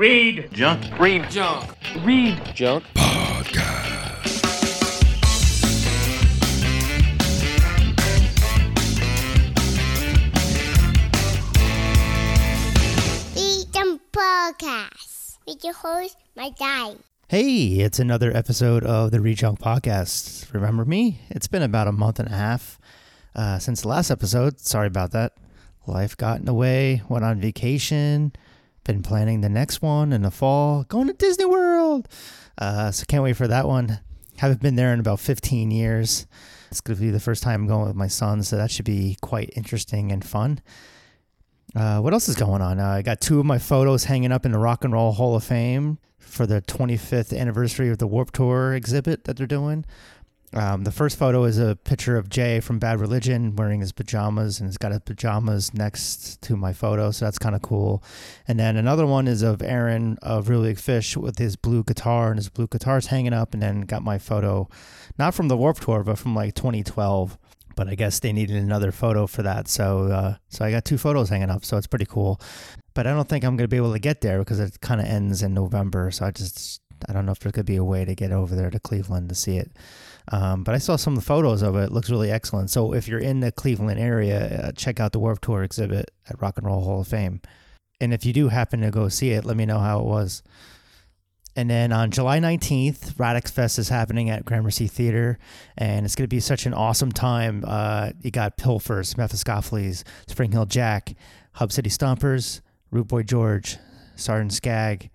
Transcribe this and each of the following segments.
Read. Junk. Read junk. Read junk. Freedom Podcast with your host, my dad. Hey, it's another episode of the Read Junk Podcast. Remember me? It's been about a month and a half uh, since the last episode. Sorry about that. Life got in the way, went on vacation, been planning the next one in the fall, going to Disney World. Uh, so can't wait for that one. Haven't been there in about 15 years. It's going to be the first time I'm going with my son, so that should be quite interesting and fun. Uh, what else is going on? Uh, I got two of my photos hanging up in the Rock and Roll Hall of Fame for the 25th anniversary of the Warp Tour exhibit that they're doing. Um, the first photo is a picture of Jay from Bad Religion wearing his pajamas, and he's got his pajamas next to my photo, so that's kind of cool. And then another one is of Aaron of Reel Big Fish with his blue guitar, and his blue guitar's hanging up, and then got my photo, not from the Warp Tour, but from like 2012 but I guess they needed another photo for that. So uh, so I got two photos hanging up. So it's pretty cool. But I don't think I'm to be able to get there because it kind of ends in November. So I just I don't know if there could be a way to get over there to Cleveland to see it. Um, but I saw some of the photos of it. It looks really excellent. So if you're in the Cleveland area, uh, check out the Warped Tour exhibit at Rock and Roll Hall of Fame. And if you do happen to go see it, let me know how it was. And then on July 19th, Radix Fest is happening at Gramercy Theater, and it's going to be such an awesome time. Uh, you got Pilfers, Mephiskapheles, Spring Heeled Jack, Hub City Stompers, Rude Boy George, Sergeant Skag.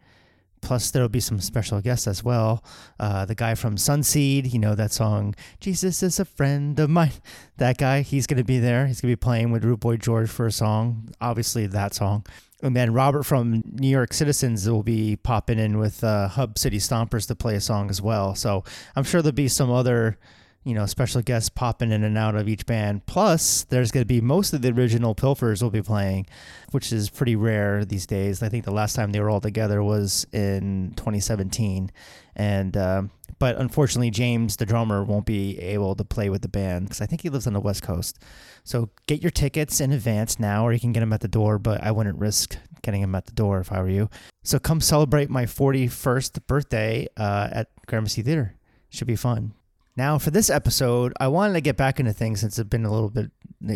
Plus, there'll be some special guests as well. Uh, the guy from Sonseed, you know that song, Jesus is a friend of mine. That guy, he's to be there. He's to be playing with Rude Boy George for a song. Obviously, that song. And then Robert from New York Citizens will be popping in with uh, Hub City Stompers to play a song as well. So I'm sure there'll be some other, you know, special guests popping in and out of each band. Plus, there's going to be most of the original Pilfers will be playing, which is pretty rare these days. I think the last time they were all together was in 2017, and um, but unfortunately, James, the drummer, won't be able to play with the band because I think he lives on the West Coast. So get your tickets in advance now, or you can get them at the door. But I wouldn't risk getting them at the door if I were you. So come celebrate my 41st birthday uh, at Gramercy Theater. Should be fun. Now, for this episode, I wanted to get back into things since it's been a little bit,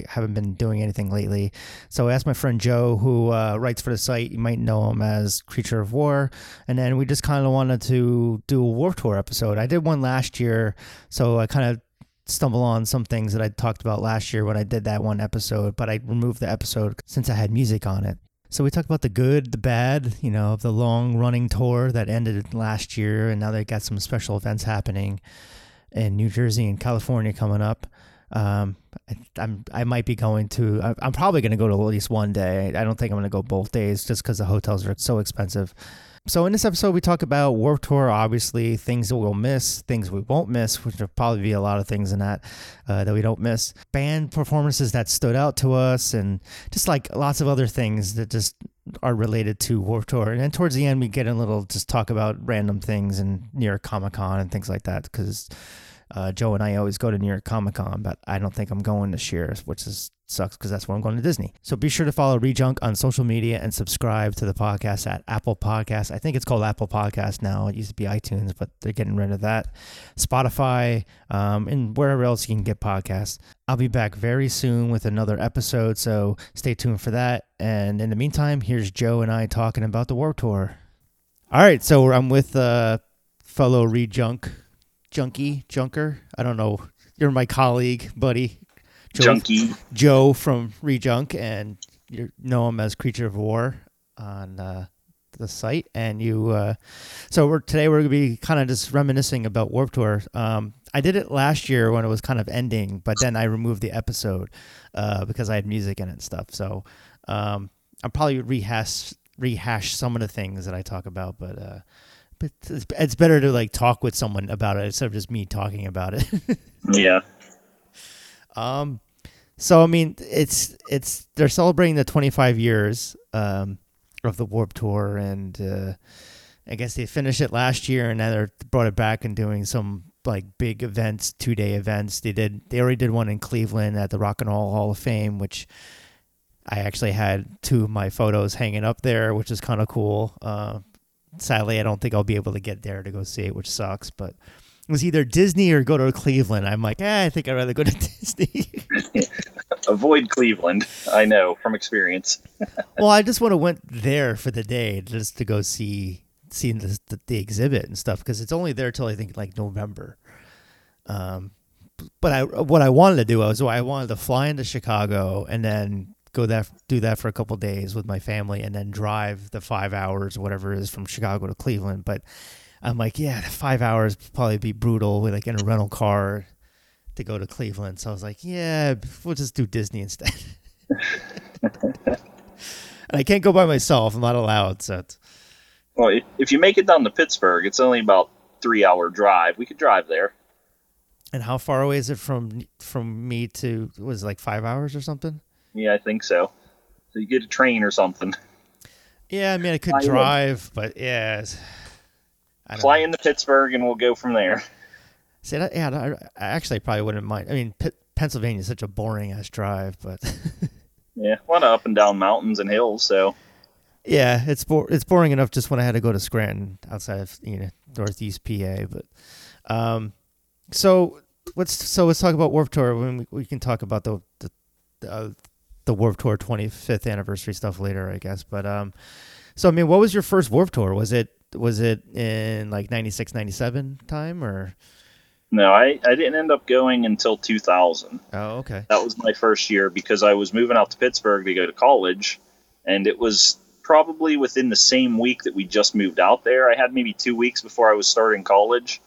haven't been doing anything lately. So I asked my friend Joe, who uh, writes for the site, you might know him as Creature of War. And then we just kind of wanted to do a War Tour episode. I did one last year, so I kind of stumble on some things that I talked about last year when I did that one episode, but I removed the episode since I had music on it. So we talked about the good, the bad, you know, of the long running tour that ended last year, and now they got some special events happening in New Jersey and California coming up. Um, I, I'm I might be going to. I- I'm probably going to go to at least one day. I don't think I'm going to go both days just because the hotels are so expensive. So in this episode, we talk about Warped Tour, obviously things that we'll miss, things we won't miss, which will probably be a lot of things in that uh, that we don't miss. Band performances that stood out to us, and just like lots of other things that just are related to Warped Tour. And then towards the end, we get a little just talk about random things and New York Comic Con and things like that because. Uh, Joe and I always go to New York Comic Con, but I don't think I'm going this year, which is sucks because that's where I'm going to Disney. So be sure to follow Rejunk on social media and subscribe to the podcast at Apple Podcast. I think it's called Apple Podcast now. It used to be iTunes, but they're getting rid of that. Spotify, um, and wherever else you can get podcasts. I'll be back very soon with another episode, so stay tuned for that. And in the meantime, here's Joe and I talking about the Warped Tour. All right, so I'm with uh, fellow Rejunk junkie junker. I don't know. You're my colleague, buddy. Joe, Junkie. Joe from Rejunk, and you know him as Creature of War on uh, the site. And you, uh, so we're today we're gonna be kind of just reminiscing about Warp Tour. Um, I did it last year when it was kind of ending, but then I removed the episode uh, because I had music in it and stuff. So um, I'll probably rehash rehash some of the things that I talk about, but. Uh, but it's, it's better to like talk with someone about it instead of just me talking about it. Yeah. Um, so I mean, it's it's they're celebrating the 25 years um of the Warp Tour, and uh, I guess they finished it last year, and now they're brought it back and doing some like big events, two day events. They did they already did one in Cleveland at the Rock and Roll Hall of Fame, which I actually had two of my photos hanging up there, which is kind of cool. Uh, sadly, I don't think I'll be able to get there to go see it, which sucks. But was either Disney or go to Cleveland. I'm like, eh, I think I'd rather go to Disney. Avoid Cleveland. I know from experience. well, I just want to went there for the day just to go see see the the, the exhibit and stuff because it's only there till I think like November. Um, but I what I wanted to do was I wanted to fly into Chicago and then go that do that for a couple days with my family and then drive the five hours whatever it is from Chicago to Cleveland. But I'm like, yeah, five hours probably be brutal with like in a rental car to go to Cleveland. So I was like, yeah, we'll just do Disney instead. and I can't go by myself. I'm not allowed. So. Well, if you make it down to Pittsburgh, it's only about three hour drive. We could drive there. And how far away is it from from me to was it like five hours or something? Yeah, I think so. So you get a train or something. Yeah, I mean I could fly drive, in. but yeah. Fly know. into Pittsburgh and we'll go from there. See, that, yeah, I, actually probably wouldn't mind. I mean, P- Pennsylvania is such a boring ass drive, but yeah, a lot of up and down mountains and hills. So yeah, it's bo- it's boring enough just when I had to go to Scranton outside of you know Northeast PA. But um, so let's so let's talk about Warped Tour. When we, we can talk about the the uh, the Warped Tour 25th anniversary stuff later, I guess. But um, so I mean, what was your first Warped Tour? Was it was it in like 96, 97 time or? No, I, I didn't end up going until 2000. Oh, okay. That was my first year because I was moving out to Pittsburgh to go to college, and it was probably within the same week that we just moved out there. I had maybe two weeks before I was starting college,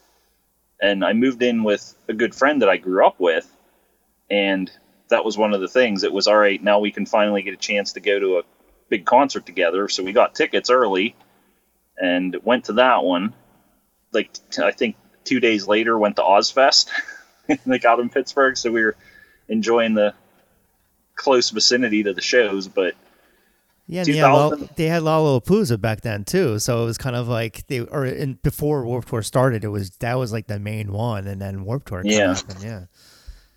and I moved in with a good friend that I grew up with, and that was one of the things. It was all right. Now we can finally get a chance to go to a big concert together. So we got tickets early, and went to that one. Like I think two days later, went to Ozzfest. they got in Pittsburgh, so we were enjoying the close vicinity to the shows. But yeah, yeah, they had Lollapalooza back then too, so it was kind of like they or in, before Warped Tour started, it was that was like the main one, and then Warped Tour. Yeah, happened, yeah,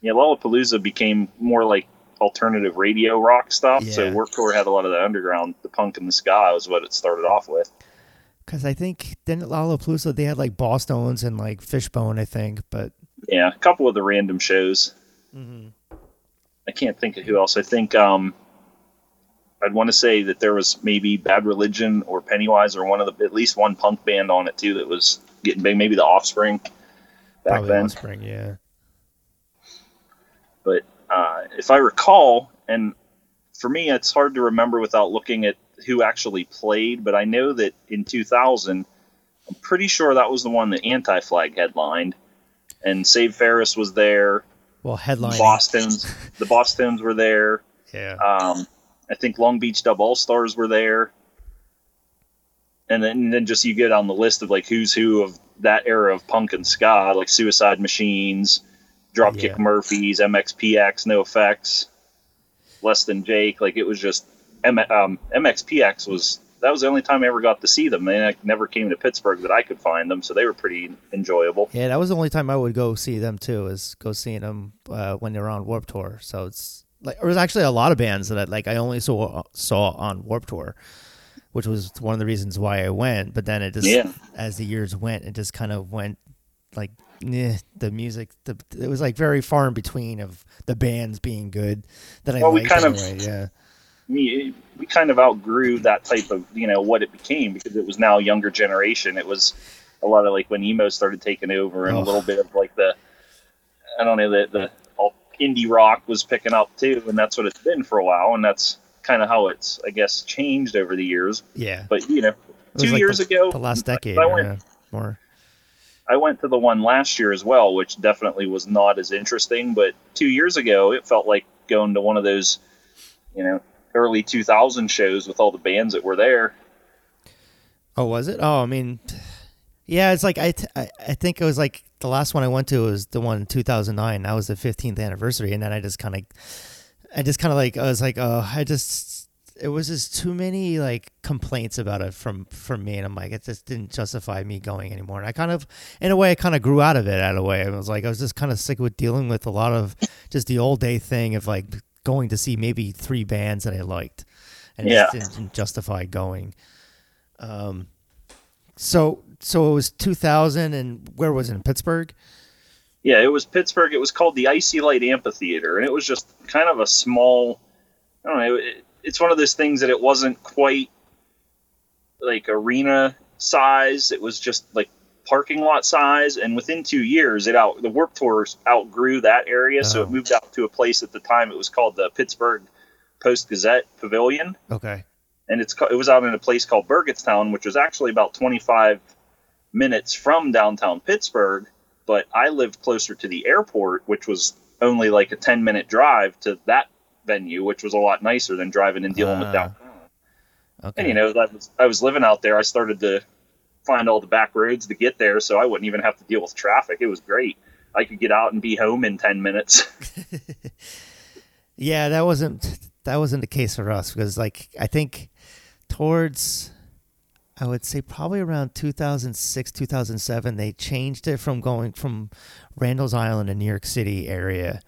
yeah. Lollapalooza became more like alternative radio rock stuff. Yeah. So Warped Tour had a lot of the underground, the punk and the ska was what it started off with. Because I think then at Lollapalooza they had like Bosstones and like Fishbone, I think. But yeah, a couple of the random shows. Mm-hmm. I can't think of who else. I think um, I'd want to say that there was maybe Bad Religion or Pennywise or one of the at least one punk band on it too that was getting big. Maybe the Offspring back Probably then. Offspring, yeah. But uh, if I recall, and for me, it's hard to remember without looking at who actually played, but I know that in 2000, I'm pretty sure that was the one that Anti Flag headlined, and Save Ferris was there. Well, headlining. Bosstones the Bosstones were there. Yeah. Um, I think Long Beach Dub All Stars were there, and then and then just you get on the list of like who's who of that era of punk and ska, like Suicide Machines, Dropkick yeah. Murphys, MXPX, NOFX, Less Than Jake. Like it was just M- um, MXPX was that was the only time I ever got to see them. They never came to Pittsburgh that I could find them, so they were pretty enjoyable. Yeah, that was the only time I would go see them too. Is go seeing them uh, when they were on Warped Tour. So it's like there was actually a lot of bands that I, like I only saw saw on Warped Tour, which was one of the reasons why I went. But then it just yeah. as the years went, it just kind of went like eh, the music. The, it was like very far in between of the bands being good that I well, liked. We kind anyway. of yeah we we kind of outgrew that type of you know what it became because it was now younger generation. It was a lot of like when emo started taking over and oh. a little bit of like the I don't know the the indie rock was picking up too, and that's what it's been for a while, and that's kind of how it's I guess changed over the years. Yeah, but you know, two like years the, ago, the last decade, I went, yeah, more. I went to the one last year as well, which definitely was not as interesting. But two years ago, it felt like going to one of those, you know, early 2000 shows with all the bands that were there. Oh, was it? Oh, I mean, yeah, it's like I, think it was like the last one I went to was the one in 2009. That was the 15th anniversary, and then I just kind of, I just kind of like I was like, oh, I just it was just too many like complaints about it from from me, and I'm like, it just didn't justify me going anymore. And I kind of, in a way, I kind of grew out of it. Out of a way, I was like, I was just kind of sick with dealing with a lot of just the old day thing of like going to see maybe three bands that I liked, and yeah. just didn't justify going. Um, So so it was 2000 and where was it in Pittsburgh? Yeah, it was Pittsburgh. It was called the I.C. Light Amphitheater, and it was just kind of a small. I don't know. It, it's one of those things that it wasn't quite like arena size. It was just like parking lot size, and within two years, it out the Warped Tours outgrew that area, so it Oh. moved out to a place at the time. It was called the Pittsburgh Post Gazette Pavilion, Okay. and it's it was out in a place called Burgettstown, which was actually about 25 minutes from downtown Pittsburgh. But I lived closer to the airport, which was only like a 10 minute drive to that venue, which was a lot nicer than driving and dealing with Ah. downtown. Okay. And you know, I was, I was living out there. I started to find all the back roads to get there, so I wouldn't even have to deal with traffic. It was great. I could get out and be home in 10 minutes. Yeah, that wasn't that wasn't the case for us because like I think towards I would say probably around 2006 2007 they changed it from going from Randall's Island in New York City area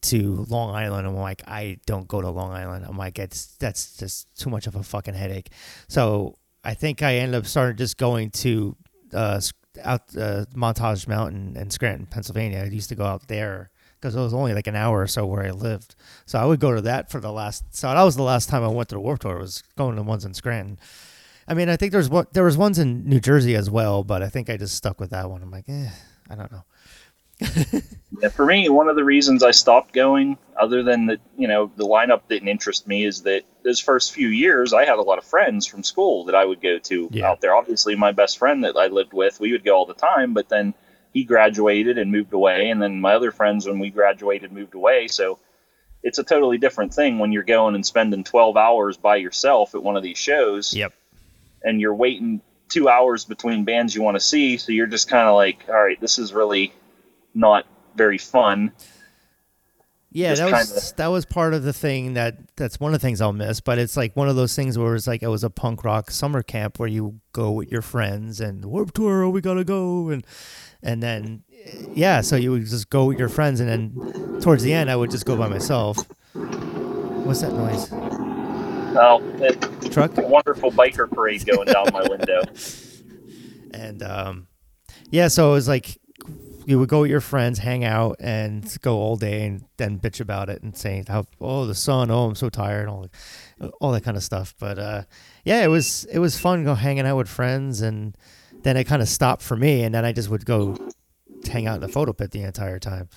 to Long Island. And I'm like I don't go to Long Island. I'm like it's that's just too much of a fucking headache. So I think I ended up starting just going to uh, out uh, Montage Mountain in Scranton, Pennsylvania. I used to go out there because it was only like an hour or so where I lived. So I would go to that for the last. So that was the last time I went to the Warped Tour. Was going to the ones in Scranton. I mean, I think there's one. There was ones in New Jersey as well, but I think I just stuck with that one. I'm like, eh, I don't know. Yeah, for me, one of the reasons I stopped going, other than that, you know, the lineup didn't interest me, is that those first few years I had a lot of friends from school that I would go to Yeah. out there. Obviously, my best friend that I lived with, we would go all the time, but then he graduated and moved away, and then my other friends, when we graduated, moved away. So it's a totally different thing when you're going and spending 12 hours by yourself at one of these shows Yep. and you're waiting two hours between bands you want to see. So you're just kind of like, all right, this is really not very fun. Yeah, Just that was kinda- that was part of the thing that that's one of the things I'll miss. But it's like one of those things where it's like it was a punk rock summer camp where you go with your friends and Warp Tour, oh, we gotta go, and and then yeah, so you would just go with your friends, and then towards the end I would just go by myself. What's that noise? Oh, it, Truck? a wonderful biker parade going down my window. And um, yeah, so it was like you would go with your friends, hang out, and go all day, and then bitch about it and saying how oh the sun, oh I'm so tired, and all all that kind of stuff. But uh, yeah, it was it was fun go hanging out with friends, and then it kind of stopped for me, and then I just would go hang out in the photo pit the entire time.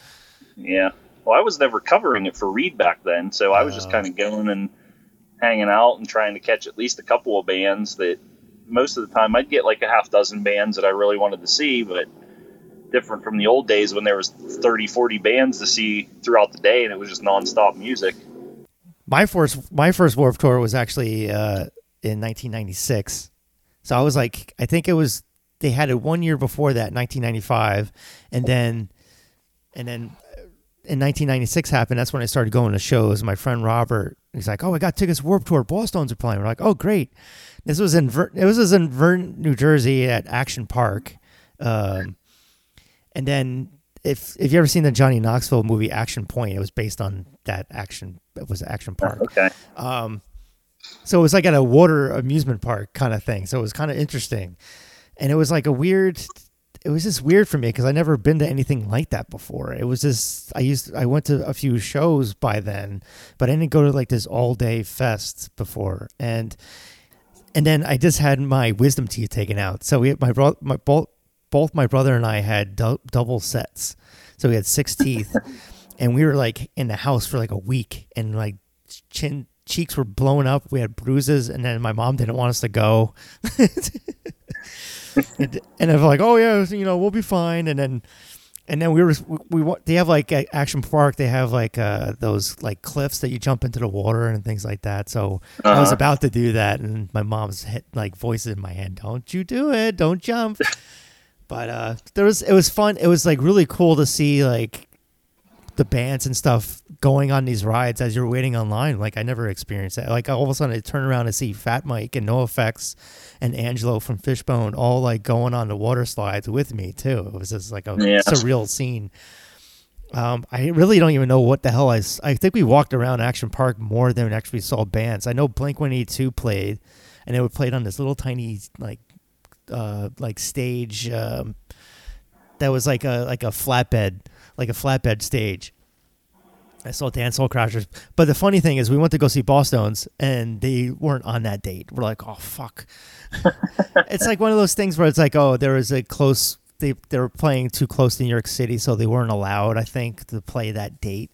Yeah. Well, I was never covering it for Reed back then, so I was just Oh. kind of going and hanging out and trying to catch at least a couple of bands that most of the time I'd get like a half dozen bands that I really wanted to see, but different from the old days when there was 30, 40 bands to see throughout the day and it was just nonstop music. My first my first Warped Tour was actually uh, in 1996. So I was like, I think it was they had it one year before that, 1995, and then and then uh, in 1996 happened. That's when I started going to shows. My friend Robert, he's like, "Oh, I got tickets to Warped Tour. Bosstones are playing." We're like, "Oh, great!" This was in Ver- it was in Vernon, New Jersey at Action Park, um, and then if if you ever seen the Johnny Knoxville movie Action Point, it was based on that action. It was Action Park. Okay. Um, so it was like at a water amusement park kind of thing. So it was kind of interesting, and it was like a weird. It was just weird for me because I never been to anything like that before. It was just I used I went to a few shows by then, but I didn't go to like this all day fest before, and and then I just had my wisdom teeth taken out. So we had my my both both my brother and I had dou- double sets, so we had six teeth, and we were like in the house for like a week, and like chin cheeks were blowing up. We had bruises, and then my mom didn't want us to go. and, and I was like, "Oh yeah, you know, we'll be fine." And then, and then we were we, we they have like at Action Park, they have like uh those like cliffs that you jump into the water and things like that. So I was Uh-huh. about to do that, and my mom's hit like voices in my head, "Don't you do it? Don't jump." But uh, there was it was fun. It was like really cool to see like the bands and stuff going on these rides as you're waiting online. Like I never experienced that. Like all of a sudden I turn around and see Fat Mike and NOFX and Angelo from Fishbone all like going on the water slides with me too. It was just like a Yeah. surreal scene. Um, I really don't even know what the hell I. I think we walked around Action Park more than actually saw bands. I know Blink One Eighty Two played, and they were played on this little tiny like uh, like stage um, that was like a like a flatbed, like a flatbed stage. I saw Dance Hall Crashers, but the funny thing is, we went to go see Bosstones, and they weren't on that date. We're like, oh fuck. it's like one of those things where it's like, oh, there was a close. They they were playing too close to New York City, so they weren't allowed, I think, to play that date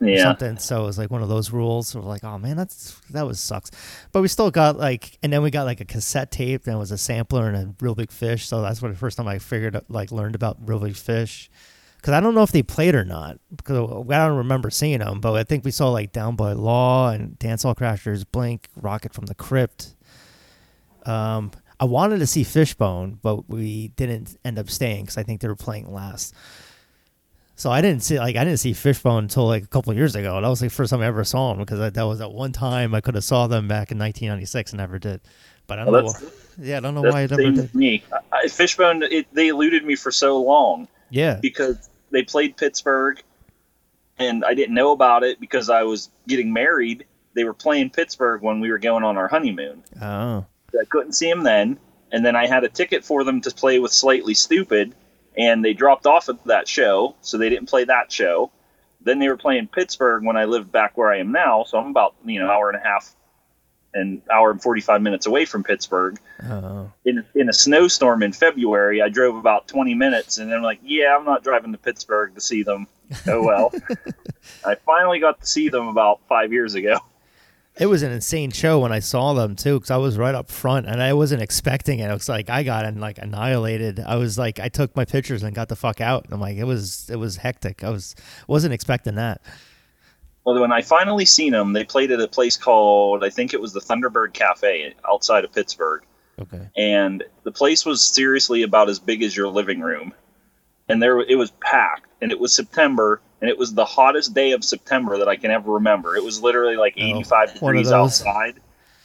Yeah. something. So it was like one of those rules. We're like, oh man, that's that was sucks. But we still got like, and then we got like a cassette tape. That was a sampler and a Reel Big Fish. So that's what the first time I figured like learned about Reel Big Fish. Because I don't know if they played or not. Because I don't remember seeing them. But I think we saw like Down by Law and Dance Hall Crashers, Blink, Rocket from the Crypt. Um, I wanted to see Fishbone, but we didn't end up staying because I think they were playing last. So I didn't see like I didn't see Fishbone until like a couple of years ago. That was like the first time I ever saw them because I, that was at one time I could have saw them back in 1996 and never did. But I don't Well, know. why- Yeah, I don't know why I the never did. me. I, Fishbone, it, they eluded me for so long Yeah, because they played Pittsburgh, and I didn't know about it because I was getting married. They were playing Pittsburgh when we were going on our honeymoon. oh, I couldn't see them then, and then I had a ticket for them to play with Slightly Stoopid, and they dropped off of that show, so they didn't play that show. Then they were playing Pittsburgh when I lived back where I am now, so I'm about you know hour and a half, an hour and forty five minutes away from Pittsburgh. oh, In in a snowstorm in February, I drove about twenty minutes, and I'm like, yeah, I'm not driving to Pittsburgh to see them. Oh well. I finally got to see them about five years ago. It was an insane show when I saw them too because I was right up front and I wasn't expecting it. It was like I got like annihilated. I was like I took my pictures and got the fuck out. I'm like it was it was hectic. I was wasn't expecting that. Well, when I finally seen them, they played at a place called I think it was the Thunderbird Cafe outside of Pittsburgh, Okay. and the place was seriously about as big as your living room, and there it was packed, and it was September, and it was the hottest day of September that I can ever remember. It was literally like Oh, 85 one degrees outside,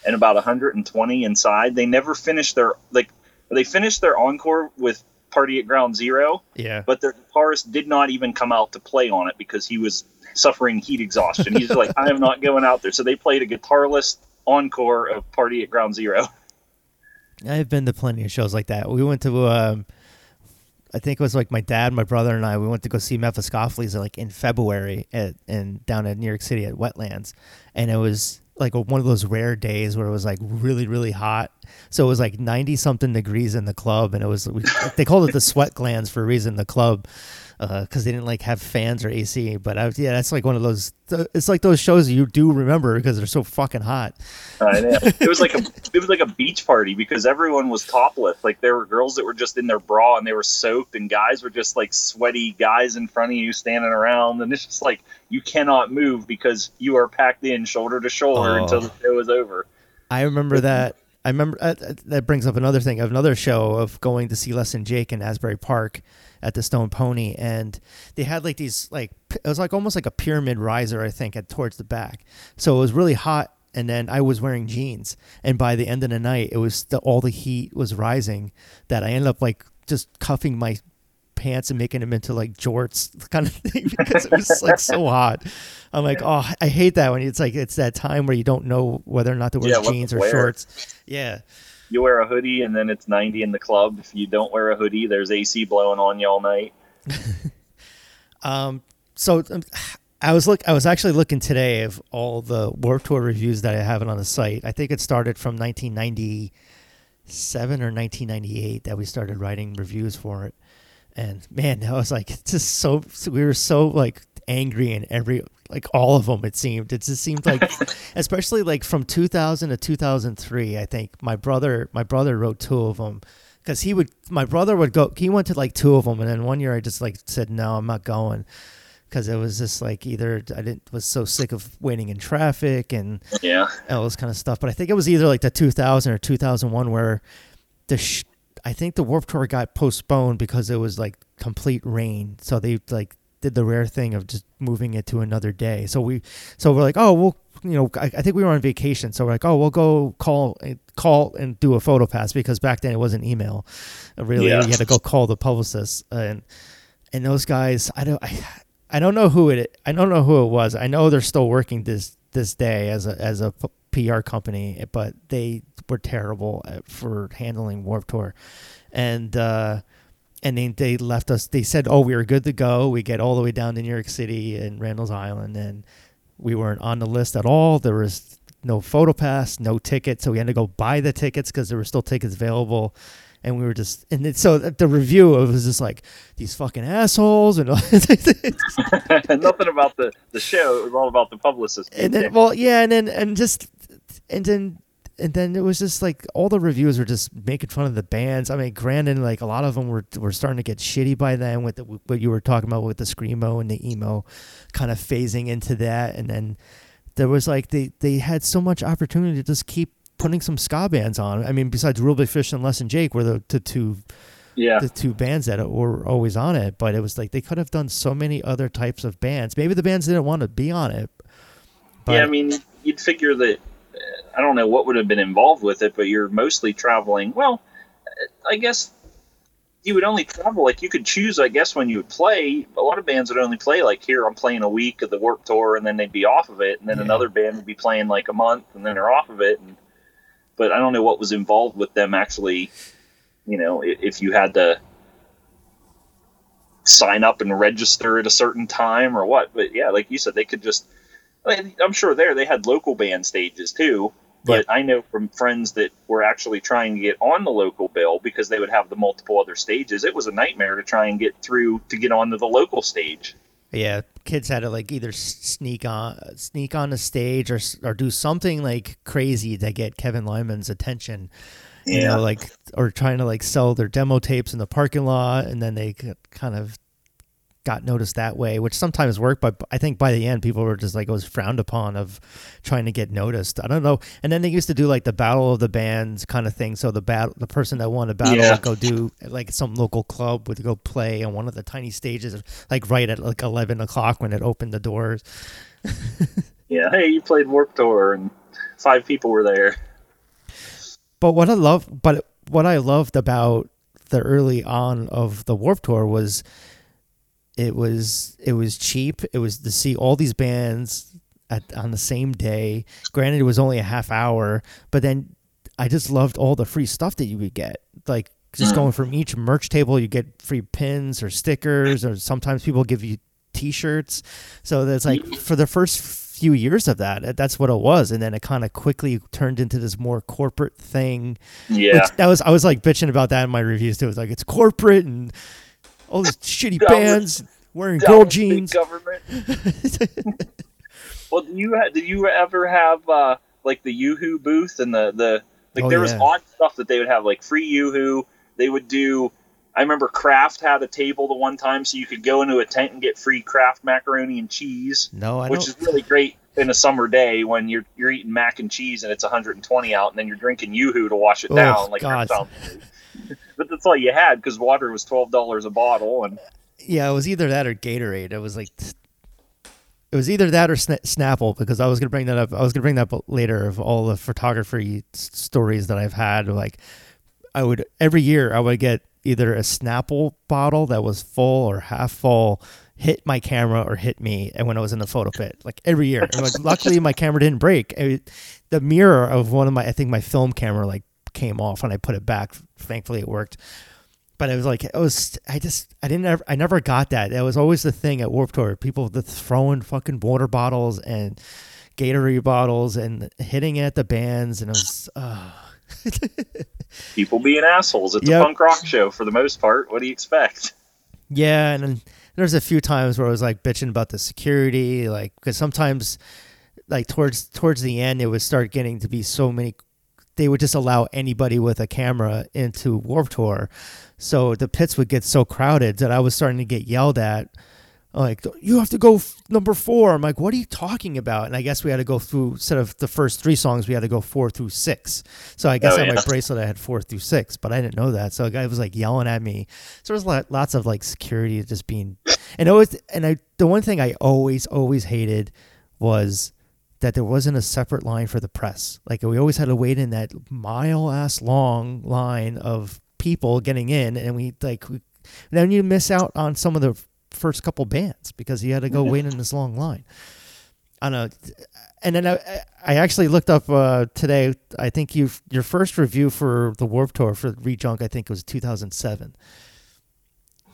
and about 120 inside. They never finished their like they finished their encore with Party at Ground Zero, Yeah. but their guitarist did not even come out to play on it because he was suffering heat exhaustion. He's like, I am not going out there. So they played a guitarless encore of Party at Ground Zero. I've been to plenty of shows like that. We went to, um, I think it was like my dad, my brother, and I. We went to go see Mephiskapheles like in February at and down in New York City at Wetlands, and it was like one of those rare days where it was like really really hot. So it was like ninety something degrees in the club, and it was we, they called it the sweat glands for a reason. The club. Because they didn't like have fans or AC, but I, was- yeah, that's like one of those. It's like those shows you do remember because they're so fucking hot. I know. It was like a it was like a beach party because everyone was topless. Like there were girls that were just in their bra and they were soaked, and guys were just like sweaty guys in front of you standing around, and it's just like you cannot move because you are packed in shoulder to shoulder Oh. until the show is over. I remember that. I remember uh, uh, that brings up another thing of another show of going to see Less Than Jake in Asbury Park at the Stone Pony, and they had like these like it was like almost like a pyramid riser, I think, at towards the back. So it was really hot, and then I was wearing jeans, and by the end of the night, it was the, all the heat was rising that I ended up like just cuffing my pants and making them into like jorts kind of thing because it was like so hot. I'm like, oh, I hate that when it's like it's that time where you don't know whether or not to wear Yeah, jeans or wear. shorts. Yeah, You wear a hoodie and then it's 90 in the club. If you don't wear a hoodie, there's AC blowing on you all night. Um, so um, I was look. I was actually looking today of all the Warp Tour reviews that I have on the site. I think it started from 1997 or 1998 that we started writing reviews for it. And man, I was like, just so. We were so like angry in every like all of them. It seemed. It just seemed like, especially like from 2000 to 2003. I think my brother, my brother wrote two of them because he would. My brother would go. He went to like two of them, and then one year I just like said, no, I'm not going because it was just like either I didn't was so sick of waiting in traffic and Yeah. all this kind of stuff. But I think it was either like the 2000 or 2001 where the sh- I think the Warp Tour got postponed because it was like complete rain. So they like did the rare thing of just moving it to another day. So we so we're like, oh, we'll you know, I, I think we were on vacation, so we're like, oh, we'll go call call and do a photo pass because back then it wasn't email. Really, Yeah. you had to go call the publicist and and those guys, I don't I, I don't know who it I don't know who it was. I know they're still working this this day as a as a PR company, but they were terrible at, for handling Warp Tour, and uh, and they they left us. They said, "Oh, we were good to go. We get all the way down to New York City and Randall's Island, and we weren't on the list at all. There was no photo pass, no ticket, so we had to go buy the tickets because there were still tickets available." And we were just, and it, so the review it was just like these fucking assholes, and nothing about the the show. It was all about the publicist. And then, well, yeah, and then and just and then and then it was just like all the reviews were just making fun of the bands. I mean, granted, like a lot of them were were starting to get shitty by then with the, what you were talking about with the screamo and the emo, kind of phasing into that. And then there was like they they had so much opportunity to just keep putting some ska bands on. I mean, besides Reel Big Fish and Less Jake were the, the two yeah the two bands that were always on it. But it was like they could have done so many other types of bands. Maybe the bands didn't want to be on it. yeah, I mean, you'd figure that I don't know what would have been involved with it, but you're mostly traveling. Well, I guess you would only travel like you could choose. I guess when you would play, a lot of bands would only play like here. I'm playing a week of the Warp Tour, and then they'd be off of it, and then yeah. another band would be playing like a month, and then they're off of it. And, but I don't know what was involved with them actually. You know, if you had to sign up and register at a certain time or what. But yeah, like you said, they could just. I'm sure there they had local band stages too but I know from friends that were actually trying to get on the local bill because they would have the multiple other stages. It was a nightmare to try and get through to get onto the local stage. Yeah, kids had to like either sneak on sneak on the stage or or do something like crazy to get Kevin Lyman's attention. You yeah. know, like or trying to like sell their demo tapes in the parking lot, and then they kind of got noticed that way, which sometimes worked, but I think by the end people were just like it was frowned upon of trying to get noticed. I don't know. And then they used to do like the battle of the bands kind of thing. So the battle, the person that won the battle yeah. would go do like some local club would go play on one of the tiny stages, like right at like eleven o'clock when it opened the doors. yeah, hey, you played Warp Tour and five people were there. But what I love, but what I loved about the early on of the Warp Tour was it was it was cheap. It was to see all these bands at on the same day. Granted, it was only a half hour, but then I just loved all the free stuff that you would get. Like just mm. going from each merch table, you get free pins or stickers, or sometimes people give you T-shirts. So that's like for the first few years of that, that's what it was, and then it kind of quickly turned into this more corporate thing. Yeah, that was I was like bitching about that in my reviews too. It was like it's corporate and all these shitty bands wearing girl jeans. Government. well, do you ha- did you ever have uh, like the YooHoo booth and the the like? Oh, there was odd stuff that they would have like free YooHoo. They would do. I remember Kraft had a table the one time, so you could go into a tent and get free Kraft macaroni and cheese. No, I which don't. is really great in a summer day when you're you're eating mac and cheese and it's 120 out, and then you're drinking YooHoo to wash it oh, down. Like God. But that's all you had because water was twelve dollars a bottle, and yeah, it was either that or Gatorade. It was like it was either that or Snapple because I was gonna bring that up. I was gonna bring that up later of all the photography stories that I've had. Like I would every year I would get either a Snapple bottle that was full or half full hit my camera or hit me and when I was in the photo pit like every year like luckily my camera didn't break it, the mirror of one of my I think my film camera like came off and I put it back thankfully it worked but I was like it was I just I didn't ever I never got that. That was always the thing at Warped Tour. People throwing fucking water bottles and Gatorade bottles and hitting at the bands and it was uh. people being assholes. It's yep. a punk rock show for the most part. What do you expect? Yeah, and then there's a few times where I was like bitching about the security, like because sometimes like towards towards the end it would start getting to be so many they would just allow anybody with a camera into Warp Tour. So the pits would get so crowded that I was starting to get yelled at. Like, you have to go f- number four. I'm like, what are you talking about? And I guess we had to go through, instead of the first three songs, we had to go four through six. So I guess oh, on yeah. my bracelet, I had four through six, but I didn't know that. So a guy was like yelling at me. So there was lots of like security just being, and always, and I, the one thing I always, always hated was that there wasn't a separate line for the press. Like we always had to wait in that mile ass long line of people getting in, and we like we, then you miss out on some of the first couple bands because you had to go wait in this long line. I know. And then I, I actually looked up uh, today. I think you your first review for the Warp Tour for Rejunk, I think it was 2007.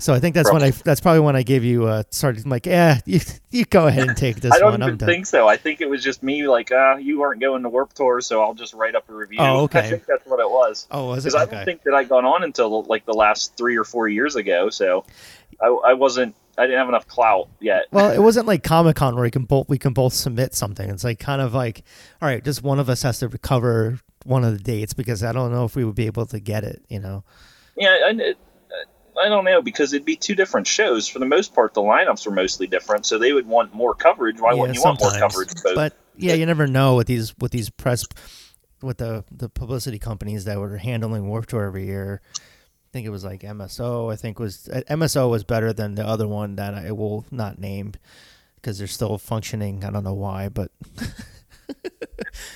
So I think that's when I that's probably when I gave you uh started like yeah you you go ahead and take this one. I don't one. even think so. I think it was just me like uh you aren't going to Warp Tour, so I'll just write up a review. Oh, okay. I think that's what it was. Oh, was it? Because I don't think that I'd gone on until like the last three or four years ago, so I, I wasn't. I didn't have enough clout yet. well, it wasn't like Comic Con where we can both we can both submit something. It's like kind of like, all right, just one of us has to recover one of the dates because I don't know if we would be able to get it. You know. Yeah, I, it- I don't know because it'd be two different shows. For the most part, the lineups were mostly different, so they would want more coverage. Why wouldn't you want more coverage? Both? But yeah, you never know with these with these press with the the publicity companies that were handling Warped Tour every year. I think it was like MSO. I think was uh, MSO was better than the other one that I will not name because they're still functioning. I don't know why, but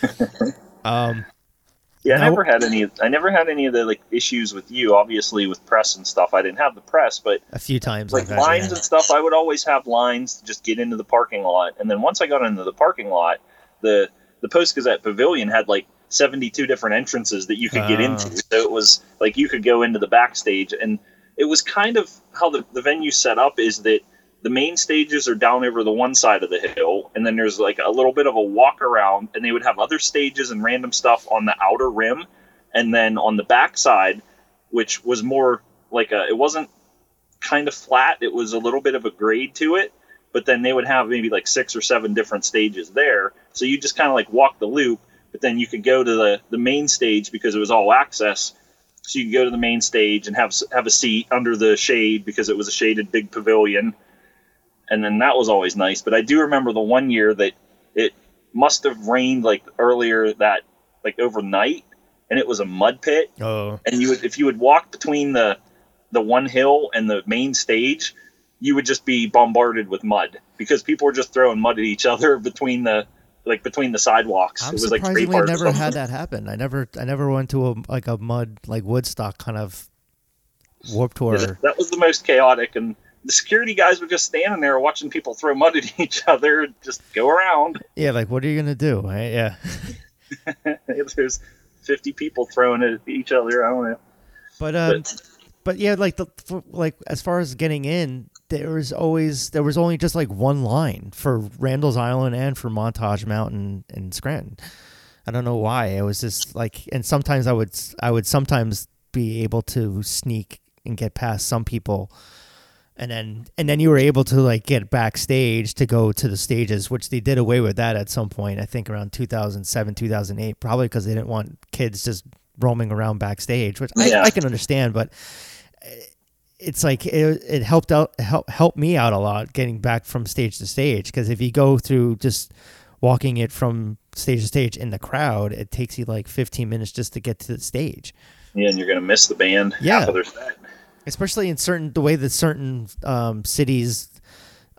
um, Yeah, I No. never had any. I never had any of the like issues with you. Obviously, with press and stuff, I didn't have the press, but a few times like I've lines and stuff, I would always have lines to just get into the parking lot. And then once I got into the parking lot, the the Post Gazette Pavilion had like seventy two different entrances that you could get Oh. into. So it was like you could go into the backstage, and it was kind of how the the venue set up is that the main stages are down over the one side of the hill, and then there's like a little bit of a walk around, and they would have other stages and random stuff on the outer rim, and then on the back side, which was more like a, it wasn't kind of flat, it was a little bit of a grade to it, but then they would have maybe like six or seven different stages there, so you just kind of like walk the loop, but then you could go to the the main stage because it was all access. So you could go to the main stage and have have a seat under the shade because it was a shaded big pavilion, and then that was always nice. But I do remember the one year that it must have rained like earlier that like overnight, and it was a mud pit. Oh, And you would if you would walk between the the one hill and the main stage, you would just be bombarded with mud because people were just throwing mud at each other between the like between the sidewalks. I'm it was like bars or never had that happen. I never I never went to a like a mud like Woodstock kind of Warp Tour. Yeah, that was the most chaotic, and the security guys were just standing there watching people throw mud at each other, and just go around. Yeah, like what are you gonna do? right? Yeah. There's 50 people throwing it at each other. I don't know. But um, But- but yeah, like the f- like as far as getting in, there was always there was only just like one line for Randall's Island and for Montage Mountain and Scranton. I don't know why. It was just like, and sometimes I would I would sometimes be able to sneak and get past some people, and then and then you were able to like get backstage to go to the stages, which they did away with that at some point. I think around 2007, 2008, probably because they didn't want kids just roaming around backstage, which Yeah. I, I can understand, but eh, it's like it, it helped out help helped me out a lot getting back from stage to stage because if you go through just walking it from stage to stage in the crowd it takes you like 15 minutes just to get to the stage Yeah, and you're going to miss the band Yeah. Especially in certain the way that certain um, cities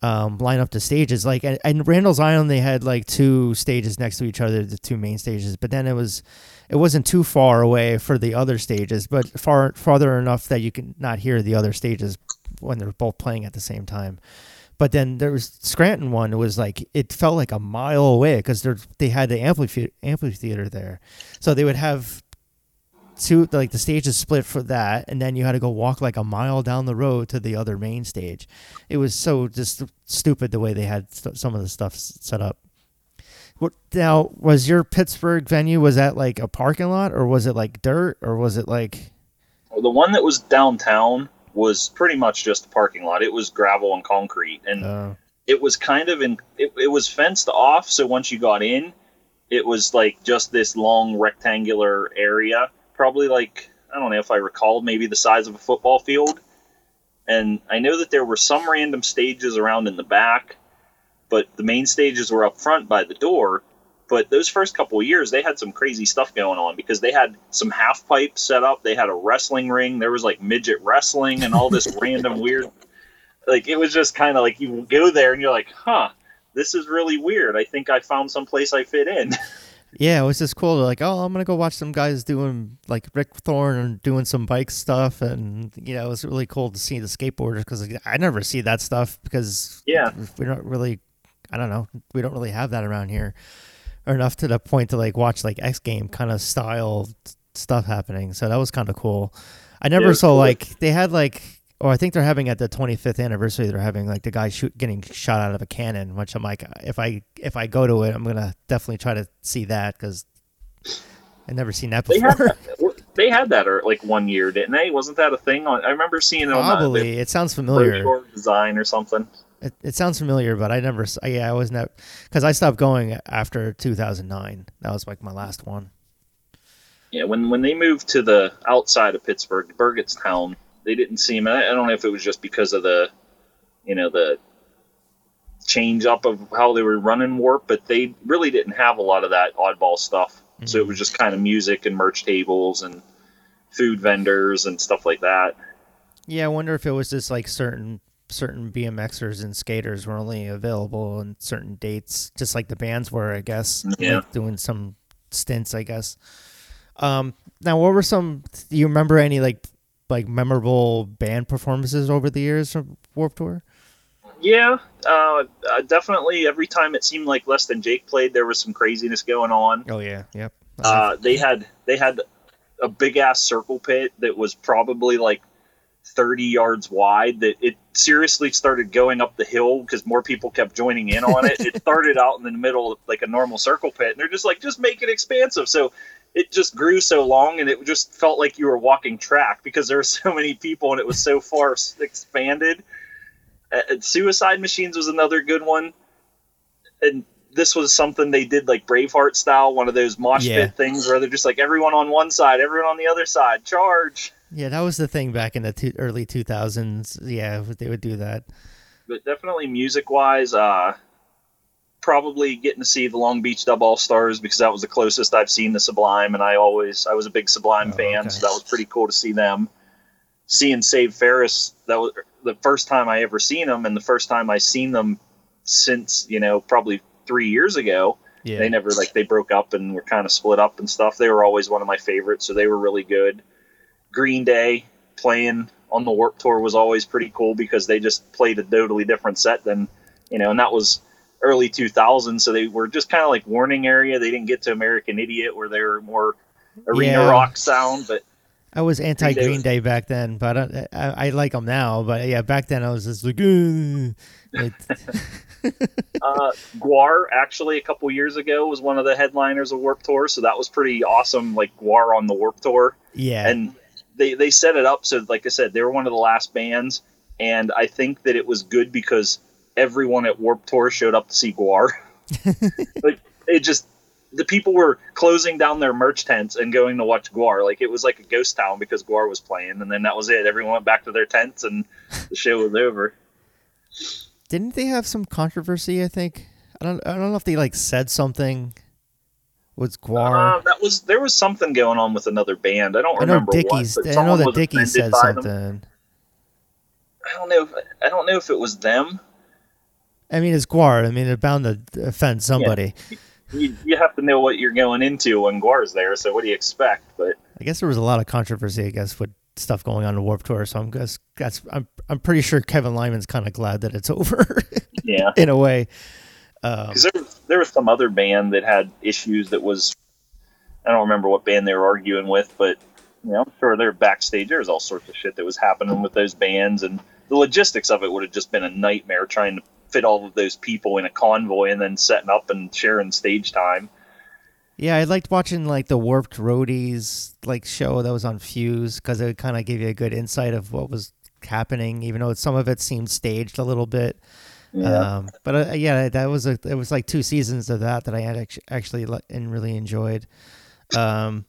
um, line up the stages like and randall's island they had like two stages next to each other the two main stages but then it was it wasn't too far away for the other stages but far farther enough that you can not hear the other stages when they're both playing at the same time but then there was Scranton one. It was like it felt like a mile away because they had the amphitheater there, so they would have two like the stages split for that, and then you had to go walk like a mile down the road to the other main stage. It was so just stupid the way they had st- some of the stuff set up. What now was your Pittsburgh venue? Was that like a parking lot, or was it like dirt, or was it like? Well, the one that was downtown was pretty much just a parking lot. It was gravel and concrete, and Uh, it was kind of in. It, it was fenced off, so once you got in, it was like just this long rectangular area, probably like I don't know if I recall, maybe the size of a football field. And I know that there were some random stages around in the back, but the main stages were up front by the door. But those first couple of years, they had some crazy stuff going on because they had some half pipes set up. They had a wrestling ring. There was like midget wrestling and all this random weird. Like it was just kind of like you go there and you're like, huh, this is really weird. I think I found some place I fit in. yeah, it was just cool. To like, oh, I'm gonna go watch some guys doing like Rick Thorne and doing some bike stuff, and you know, it was really cool to see the skateboarders because I never see that stuff because Yeah. we're not really I don't know. We don't really have that around here, or enough to the point to like watch like X game kind of style stuff happening. So that was kind of cool. I never Yeah, saw cool. like they had like. Oh, I think they're having at the 25th anniversary. They're having like the guy shoot getting shot out of a cannon. Which I'm like, uh, if I if I go to it, I'm gonna definitely try to see that because I've never seen that They had before. that, they had that or like one year, didn't they? Wasn't that a thing? On I remember seeing it on uh, the- Probably, it sounds familiar. design or something. It, it sounds familiar, but I never. Yeah, I was never because I stopped going after 2009. That was like my last one. Yeah, when when they moved to the outside of Pittsburgh, Burgettstown, they didn't seem. I I don't know if it was just because of the, you know, the change up of how they were running Warp, but they really didn't have a lot of that oddball stuff. So it was just kind of music and merch tables and food vendors and stuff like that. Yeah, I wonder if it was just like certain certain BMXers and skaters were only available on certain dates, just like the bands were, I guess. Yeah. like doing some stints, I guess. Um, now, what were some? Do you remember any like like memorable band performances over the years from Warp Tour? Yeah, uh, uh, definitely. Every time it seemed like less than Jake played, there was some craziness going on. Oh yeah, yep. Uh, they had they had a big ass circle pit that was probably like 30 yards wide that it seriously started going up the hill because more people kept joining in on it it started out in the middle of like a normal circle pit and they're just like just make it expansive so it just grew so long and it just felt like you were walking track because there were so many people and it was so far expanded uh, suicide machines was another good one and this was something they did like Braveheart style, one of those mosh Yeah. pit things where they're just like everyone on one side, everyone on the other side, charge. Yeah, that was the thing back in the two, early 2000s. Yeah, they would do that. But definitely music wise, uh, probably getting to see the Long Beach Dub All Stars because that was the closest I've seen the Sublime, and I always I was a big Sublime Oh, fan, okay. so that was pretty cool to see them. Seeing Save Ferris, that was the first time I ever seen them, and the first time I seen them since you know probably three years ago. Yeah. They never like they broke up and were kind of split up and stuff. They were always one of my favorites, so they were really good. Green Day playing on the Warp Tour was always pretty cool because they just played a totally different set than you know, and that was early 2000s, so they were just kind of like Warning era. They didn't get to American Idiot where they were more arena Yeah. rock sound, but I was anti Green Day was- Day back then, but I, I, I like them now. But yeah, back then I was just like, uh, GWAR actually a couple years ago was one of the headliners of Warp Tour, so that was pretty awesome. Like GWAR on the Warp Tour. yeah, and they they set it up so like I said they were one of the last bands and I think that it was good because everyone at Warp Tour showed up to see GWAR. like it just the people were closing down their merch tents and going to watch GWAR. Like it was like a ghost town because GWAR was playing and then that was it. Everyone went back to their tents and the show was over. didn't they have some controversy? I think I don't. I don't know if they like said something. Was GWAR? Uh, that was there was something going on with another band. I don't I know remember Dickies. what. I know that Dickies said by them. something. I don't know. If, I don't know if it was them. I mean, it's GWAR. I mean, they're bound to offend somebody. you, you have to know what you're going into when GWAR's there. So what do you expect? But I guess there was a lot of controversy. I guess with stuff going on in Warp Tour. So I'm guess that's I'm I'm pretty sure Kevin Lyman's kind of glad that it's over yeah, in a way. Um, because there, there was some other band that had issues that was I don't remember what band they were arguing with, but you know, I'm sure they're backstage. There was all sorts of shit that was happening with those bands, and the logistics of it would have just been a nightmare trying to fit all of those people in a convoy and then setting up and sharing stage time. Yeah, I liked watching like the Warped Roadies like show that was on Fuse because it kind of gave you a good insight of what was happening, even though some of it seemed staged a little bit. Yeah. Um, but uh, yeah, that was a it was like two seasons of that that I had actually and really enjoyed. Um,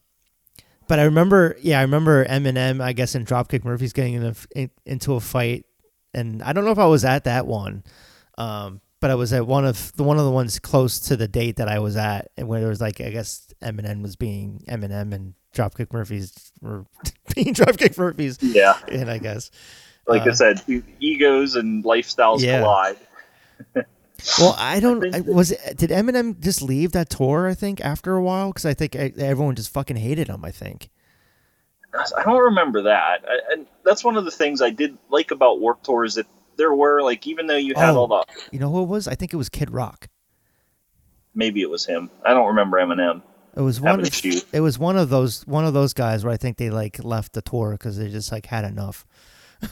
but I remember, yeah, I remember Eminem, I guess, in Dropkick Murphys getting in a, in, into a fight, and I don't know if I was at that one, um, but I was at one of the one of the ones close to the date that I was at, and where it was like, I guess Eminem was being Eminem and Dropkick Murphys were being Dropkick Murphys, yeah, and I guess. like I Uh, said, egos and lifestyles Yeah. collide. Well, I don't. I, was it, did Eminem just leave that tour? I think after a while, because I think everyone just fucking hated him. I think. I don't remember that. I, and that's one of the things I did like about Warp Tour is that there were like even though you had Oh. all the You know who it was? I think it was Kid Rock. maybe it was him. I don't remember Eminem. It was one. Of, shoot. it was one of those one of those guys where I think they like left the tour because they just like had enough.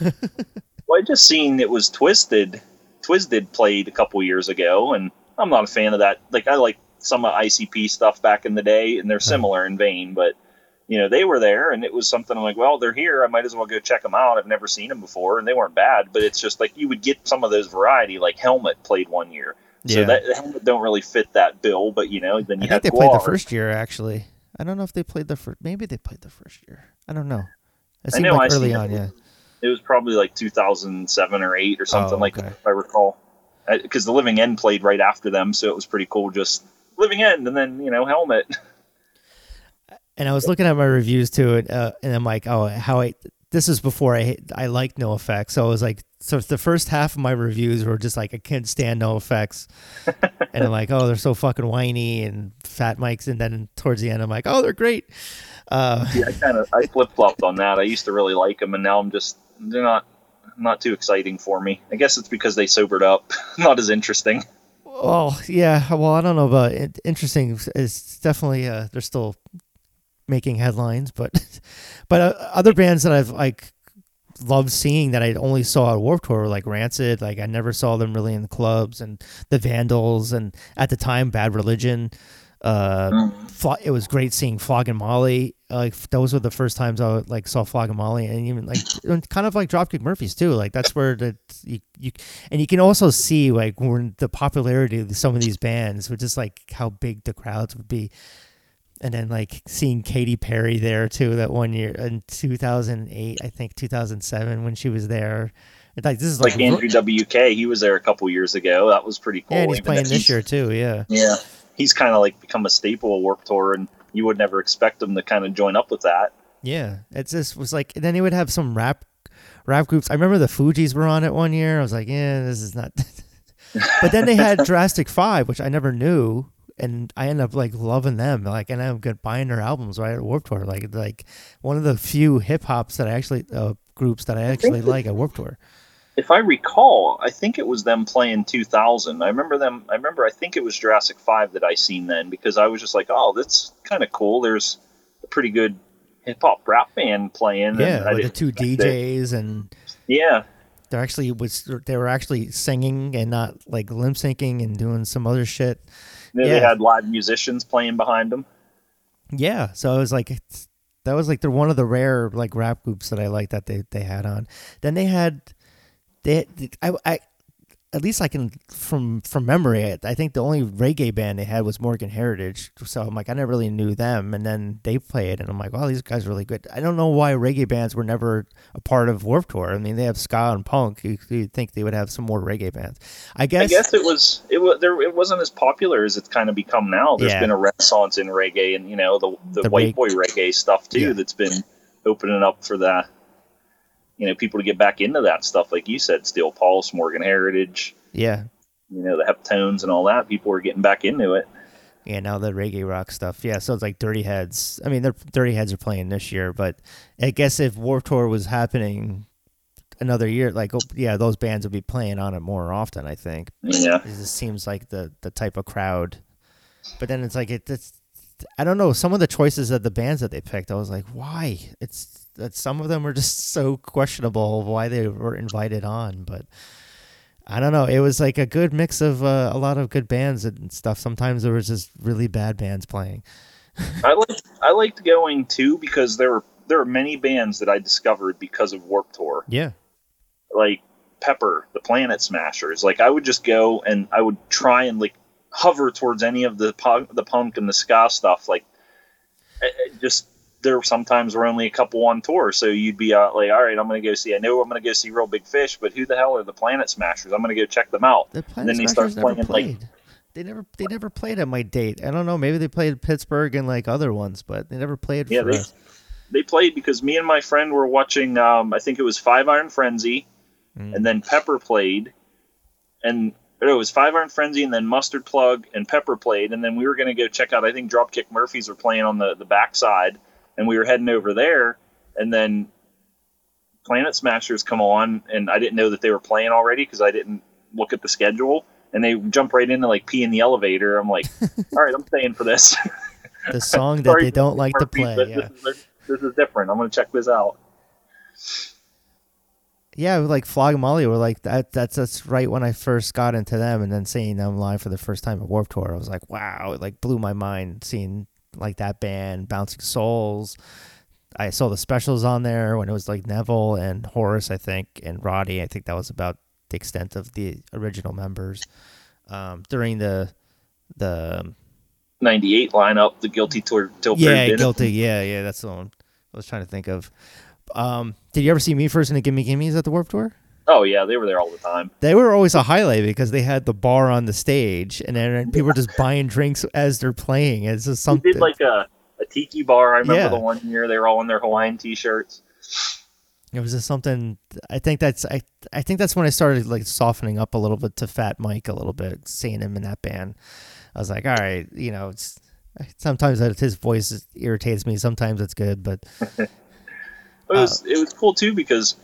Well, I just seen it was Twiztid. Twiztid played a couple years ago, and I'm not a fan of that. Like I like some of ICP stuff back in the day, and they're similar in vein, but you know they were there, and it was something I'm like, well, they're here. I might as well go check them out. I've never seen them before, and they weren't bad, but it's just like you would get some of those variety. Like Helmet played one year, Yeah. so that Helmet don't really fit that bill. But you know, then you I think had they played the first year actually. I don't know if they played the first. Maybe they played the first year. I don't know. It I know, like I early on. it. Yeah. It was probably like 2007 or eight or something Oh, like that, if I recall. Because the Living End played right after them, so it was pretty cool. Just Living End, and then you know Helmet. And I was looking at my reviews too, and, uh, and I'm like, oh, how I. This is before I I liked NOFX, so I was like, so the first half of my reviews were just like I can't stand NOFX, and I'm like, oh, they're so fucking whiny and Fat Mike's, and then towards the end, I'm like, oh, they're great. Uh, yeah, I kind of I flip flopped on that. I used to really like them, and now I'm just they're not not too exciting for me. I guess it's because they sobered up, not as interesting. Oh yeah. Well, I don't know about it. interesting. It's definitely uh, they're still making headlines, but but uh, other bands that I've like loved seeing that I only saw at Warped Tour were like Rancid. Like I never saw them really in the clubs, and the Vandals, and at the time Bad Religion. Uh, Flo- it was great seeing Flogging Molly. Like those were the first times I like saw Flogging Molly, and even like kind of like Dropkick Murphys too. Like that's where the you, you and you can also see like when the popularity of some of these bands, which is like how big the crowds would be. And then like seeing Katy Perry there too that one year in 2008, I think 2007 when she was there. It's like this is like, Like Andrew WK, he was there a couple years ago. That was pretty cool. yeah, and he's playing this year too. Yeah. Yeah, he's kind of like become a staple of Warped Tour, and you would never expect him to kind of join up with that. Yeah, it just was like. And then he would have some rap, rap groups. I remember the Fugees were on it one year. I was like, yeah, this is not. but then they had Jurassic Five, which I never knew, and I end up like loving them. Like, and I'm good buying their albums right at Warped Tour. Like, like one of the few hip hops that I actually uh, groups that I actually that- like at Warped Tour. If I recall, I think it was them playing 2000. I remember them. I remember. I think it was Jurassic Five that I seen then because I was just like, oh, that's kind of cool. There's a pretty good hip hop rap band playing. Yeah, and I with the two. DJs and. Yeah, they're actually was they were actually singing and not like lip syncing and doing some other shit. They- Yeah. they had live musicians playing behind them. Yeah, so I was like, it's, that was like they're one of the rare like rap groups that I like that they they had on. Then they had, they I I at least I can from from memory. I, I think the only reggae band they had was Morgan Heritage. So I'm like, I never really knew them, and then they played, and I'm like, wow, these guys are really good. I don't know why reggae bands were never a part of Warped Tour. I mean, they have ska and punk. You, you'd think they would have some more reggae bands. I guess. I guess it was it was there. It wasn't as popular as it's kind of become now. There's Yeah. been a renaissance in reggae, and you know the the, The white reg- boy reggae stuff too. Yeah. That's been opening up for the you know people to get back into that stuff. Like you said, Steel Pulse, Morgan Heritage, yeah, you know the Heptones and all that. People are getting back into it. Yeah, now the reggae rock stuff. Yeah, so it's like Dirty Heads. I mean, they're Dirty Heads are playing this year, but I guess if war Tour was happening another year, like oh, yeah, those bands would be playing on it more often. I think Yeah, it just seems like the the type of crowd. But then it's like it, it's I don't know some of the choices of the bands that they picked. I was like, why? It's that some of them were just so questionable why they were invited on, but. I don't know. It was like a good mix of uh, a lot of good bands and stuff. Sometimes there was just really bad bands playing. I liked I liked going too because there were there were many bands that I discovered because of Warp Tour. Yeah. like Pepper, the Planet Smashers. Like I would just go and I would try and like hover towards any of the punk, the punk and the ska stuff. Like just there sometimes were only a couple on tour, so you'd be uh, like, all right, I'm gonna go see. I know I'm gonna go see Reel Big Fish, but who the hell are the Planet Smashers? I'm gonna go check them out. The and Planet then they start Smashers never playing played. like they never they never played at my date. I don't know. Maybe they played Pittsburgh and like other ones, but they never played Yeah, for they- us. they played because me and my friend were watching. Um, I think it was Five Iron Frenzy, Mm. and then Pepper played, and it was Five Iron Frenzy, and then Mustard Plug and Pepper played, and then we were going to go check out. I think Dropkick Murphys were playing on the the backside, and we were heading over there, and then Planet Smashers come on, and I didn't know that they were playing already because I didn't look at the schedule. And they jump right into like pee in the elevator. I'm like, all right, I'm staying for this. The song that they don't like to play. but Yeah. this, is, this is different. I'm going to check this out. Yeah, like Flogging Molly were like that. That's that's right when I first got into them, and then seeing them live for the first time at Warped Tour, I was like, wow, it like blew my mind seeing like that band, Bouncing Souls. I saw the specials on there when it was like Neville and Horace, I think, and Roddy. I think that was about the extent of the original members. Um, during the the 98 lineup, the Guilty Tour yeah, guilty, yeah, yeah, that's the one I was trying to think of. Um, did you ever see Me First and the Gimme Gimmes at the Warped Tour? Oh, yeah, they were there all the time. They were always a highlight because they had the bar on the stage, and then people were just buying drinks as they're playing. It's just We something. did like a, a tiki bar. I remember Yeah. the one year they were all in their Hawaiian t-shirts. it was just something. I think that's I. I think that's when I started like softening up a little bit to Fat Mike a little bit, seeing him in that band. I was like, all right, you know, it's sometimes that his voice irritates me. Sometimes it's good, but It was uh, it was cool too because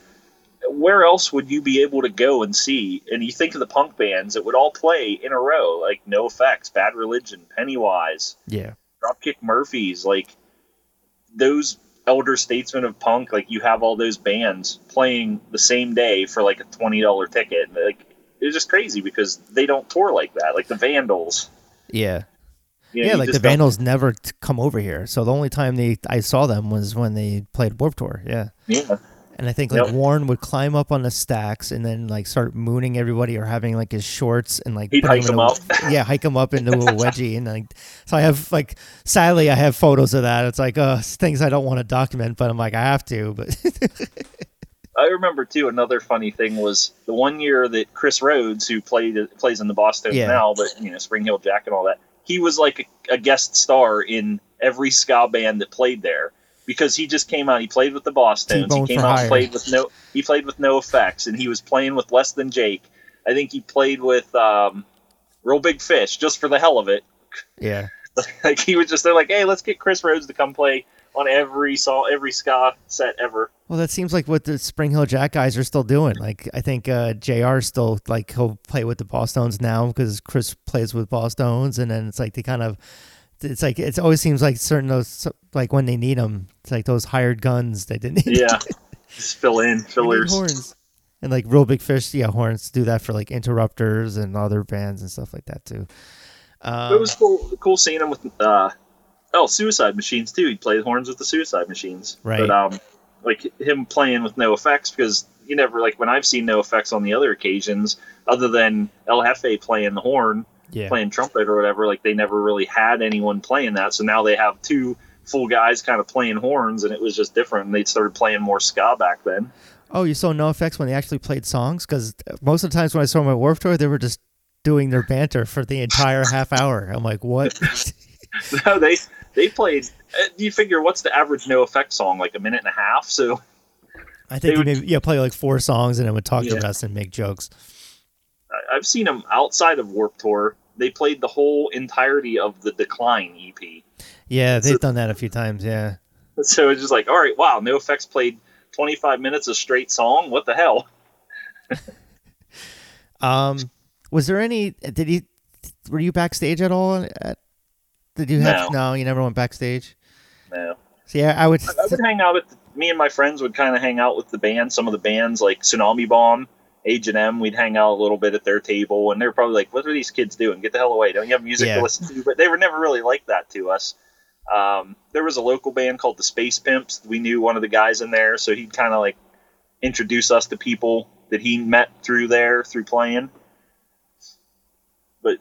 where else would you be able to go and see? And you think of the punk bands that would all play in a row, like NOFX, Bad Religion, Pennywise, yeah, Dropkick Murphys, like those elder statesmen of punk. Like you have all those bands playing the same day for like a twenty dollar ticket. Like it's just crazy because they don't tour like that. Like the Vandals. yeah. You know, yeah, like the just don't- Vandals never come over here. So the only time they I saw them was when they played Warped Tour. Yeah. Yeah. And I think like. Warren would climb up on the stacks and then like start mooning everybody or having like his shorts and like He'd hike in them a- up. yeah, hike them up into a wedgie and like so I have like sadly I have photos of that. It's like uh things I don't want to document, but I'm like I have to. But I remember too. Another funny thing was the one year that Chris Rhodes, who played plays in the Bosstones Yeah. now, but you know Spring Heeled Jack and all that, he was like a, a guest star in every ska band that played there because he just came out. He played with the Bosstones. He came out hire. and played with no. He played with NOFX, and he was playing with less than Jake. I think he played with um, Reel Big Fish just for the hell of it. yeah. like he was just they're like, hey, let's get Chris Rhodes to come play on every song, every ska set ever. Well, that seems like what the Spring Heeled Jack guys are still doing. Like I think uh, Jr. still like he'll play with the Bosstones now because Chris plays with Bosstones, and then it's like they kind of. It's like it always seems like certain those like when they need them, it's like those hired guns they didn't need Yeah, just fill in fillers. horns. And like Reel Big Fish, yeah, horns do that for like interrupters and other bands and stuff like that too. Um, it was cool, cool seeing him with uh, oh Suicide Machines too. He played horns with the Suicide Machines, Right. But um, like him playing with NOFX because you never like when I've seen NOFX on the other occasions, other than El Jefe playing the horn, yeah, playing trumpet or whatever. Like they never really had anyone playing that, so now they have two full guys kind of playing horns, and it was just different. And they started playing more ska back then. Oh, you saw NOFX when they actually played songs? Because most of the times when I saw them at Warped Tour, they were just doing their banter for the entire half hour. I'm like, what? no, they they played. uh, You figure what's the average NOFX song? Like a minute and a half. So I think would- maybe yeah play like four songs and then would talk Yeah. to us and make jokes. I've seen them outside of Warp Tour. They played the whole entirety of the Decline EP. Yeah, they've So- done that a few times. Yeah. So it's just like, all right, wow, NOFX played 25 minutes of straight song. What the hell? Um, was there any? Did you? Were you backstage at all? At, did you have? No. you never went backstage. No. So yeah, I would. I would hang out with the, me and my friends would kind of hang out with the band. Some of the bands like Tsunami Bomb, Age and M. We'd hang out a little bit at their table, and they're probably like, "What are these kids doing? Get the hell away! Don't you have music Yeah. to listen to?" But they were never really like that to us. Um, there was a local band called the Space Pimps. We knew one of the guys in there, so he'd kind of like introduce us to people that he met through there through playing. But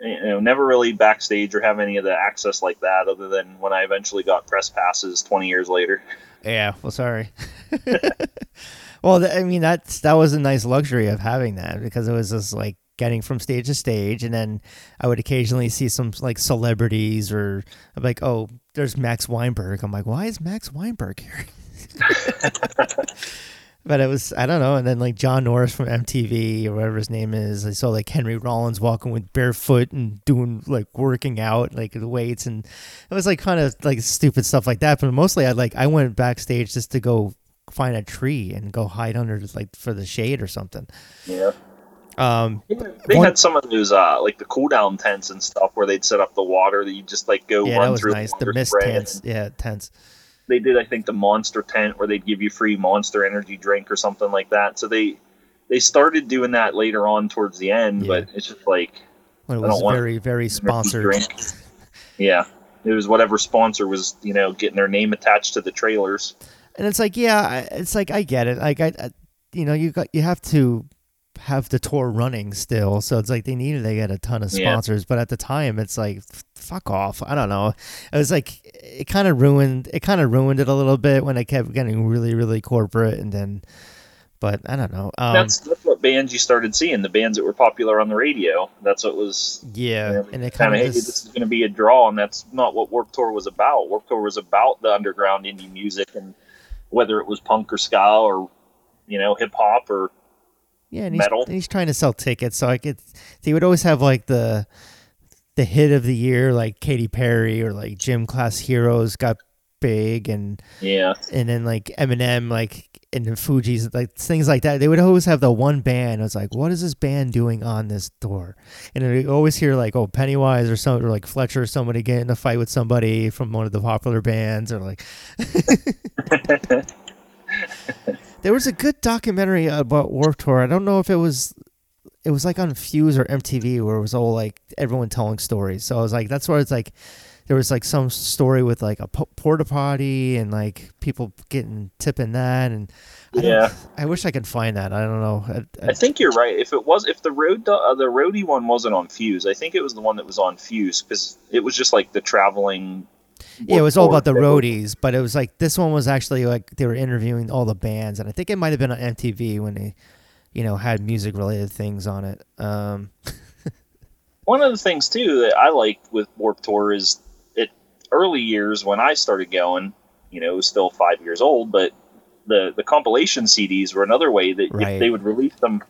you know, never really backstage or have any of the access like that, other than when I eventually got press passes 20 years later. Yeah. Well, sorry. well, I mean that's that was a nice luxury of having that because it was just like getting from stage to stage, and then I would occasionally see some like celebrities or I'm like, oh, there's Max Weinberg. I'm like, why is Max Weinberg here? But it was I don't know, and then like John Norris from MTV or whatever his name is. I saw like Henry Rollins walking with barefoot and doing like working out like the weights, and it was like kind of like stupid stuff like that. But mostly I like I went backstage just to go find a tree and go hide under like for the shade or something. Yeah. Um, They One- had some of those, uh, like the cool down tents and stuff, where they'd set up the water that you just like go yeah, run that was through. nice. The water mist tents, yeah, tents. They did, I think, the monster tent where they'd give you free monster energy drink or something like that. So they they started doing that later on towards the end, Yeah. but it's just like When it I don't was want very, very sponsored. drink. Yeah, it was whatever sponsor was, you know, getting their name attached to the trailers. And it's like yeah it's like i get it like i, I you know you got you have to have the tour running still so it's like they needed to get a ton of Yeah. sponsors but at the time it's like fuck off i don't know it was like it kind of ruined it kind of ruined it a little bit when it kept getting really really corporate and then but i don't know um that's that's what bands you started seeing. The bands that were popular on the radio. That's what was. yeah you know, and it kind kind of hey, this is going to be a draw, and that's not what Warp Tour was about. Warp Tour was about the underground indie music, and whether it was punk or ska or you know hip hop or Yeah, and he's, metal. and he's trying to sell tickets, so like it's he would always have like the the hit of the year, like Katy Perry or like Gym Class Heroes got big, and yeah, and then like Eminem, like and the Fugees, like things like that. They would always have the one band. I was like, what is this band doing on this tour? And you always hear like, oh, Pennywise or something, or like Fletcher, or somebody getting in a fight with somebody from one of the popular bands, or like. There was a good documentary about Warped Tour. I don't know if it was it was like on Fuse or MTV where it was all like everyone telling stories. So I was like, that's where it's like there was like some story with like a po- porta potty and like people getting tipping that and I Yeah. I wish I could find that. I don't know. I, I, I think you're right. If it was, if the road, uh, the roadie one wasn't on Fuse, I think it was the one that was on Fuse because it was just like the traveling. yeah, it was all about the roadies, but it was like this one was actually like they were interviewing all the bands, and I think it might have been on MTV when they, you know, had music related things on it. Um, One of the things too that I like with Warp Tour is early years when I started going. You know, it was still five years old, but the the compilation CDs were another way that Right. if they would release them,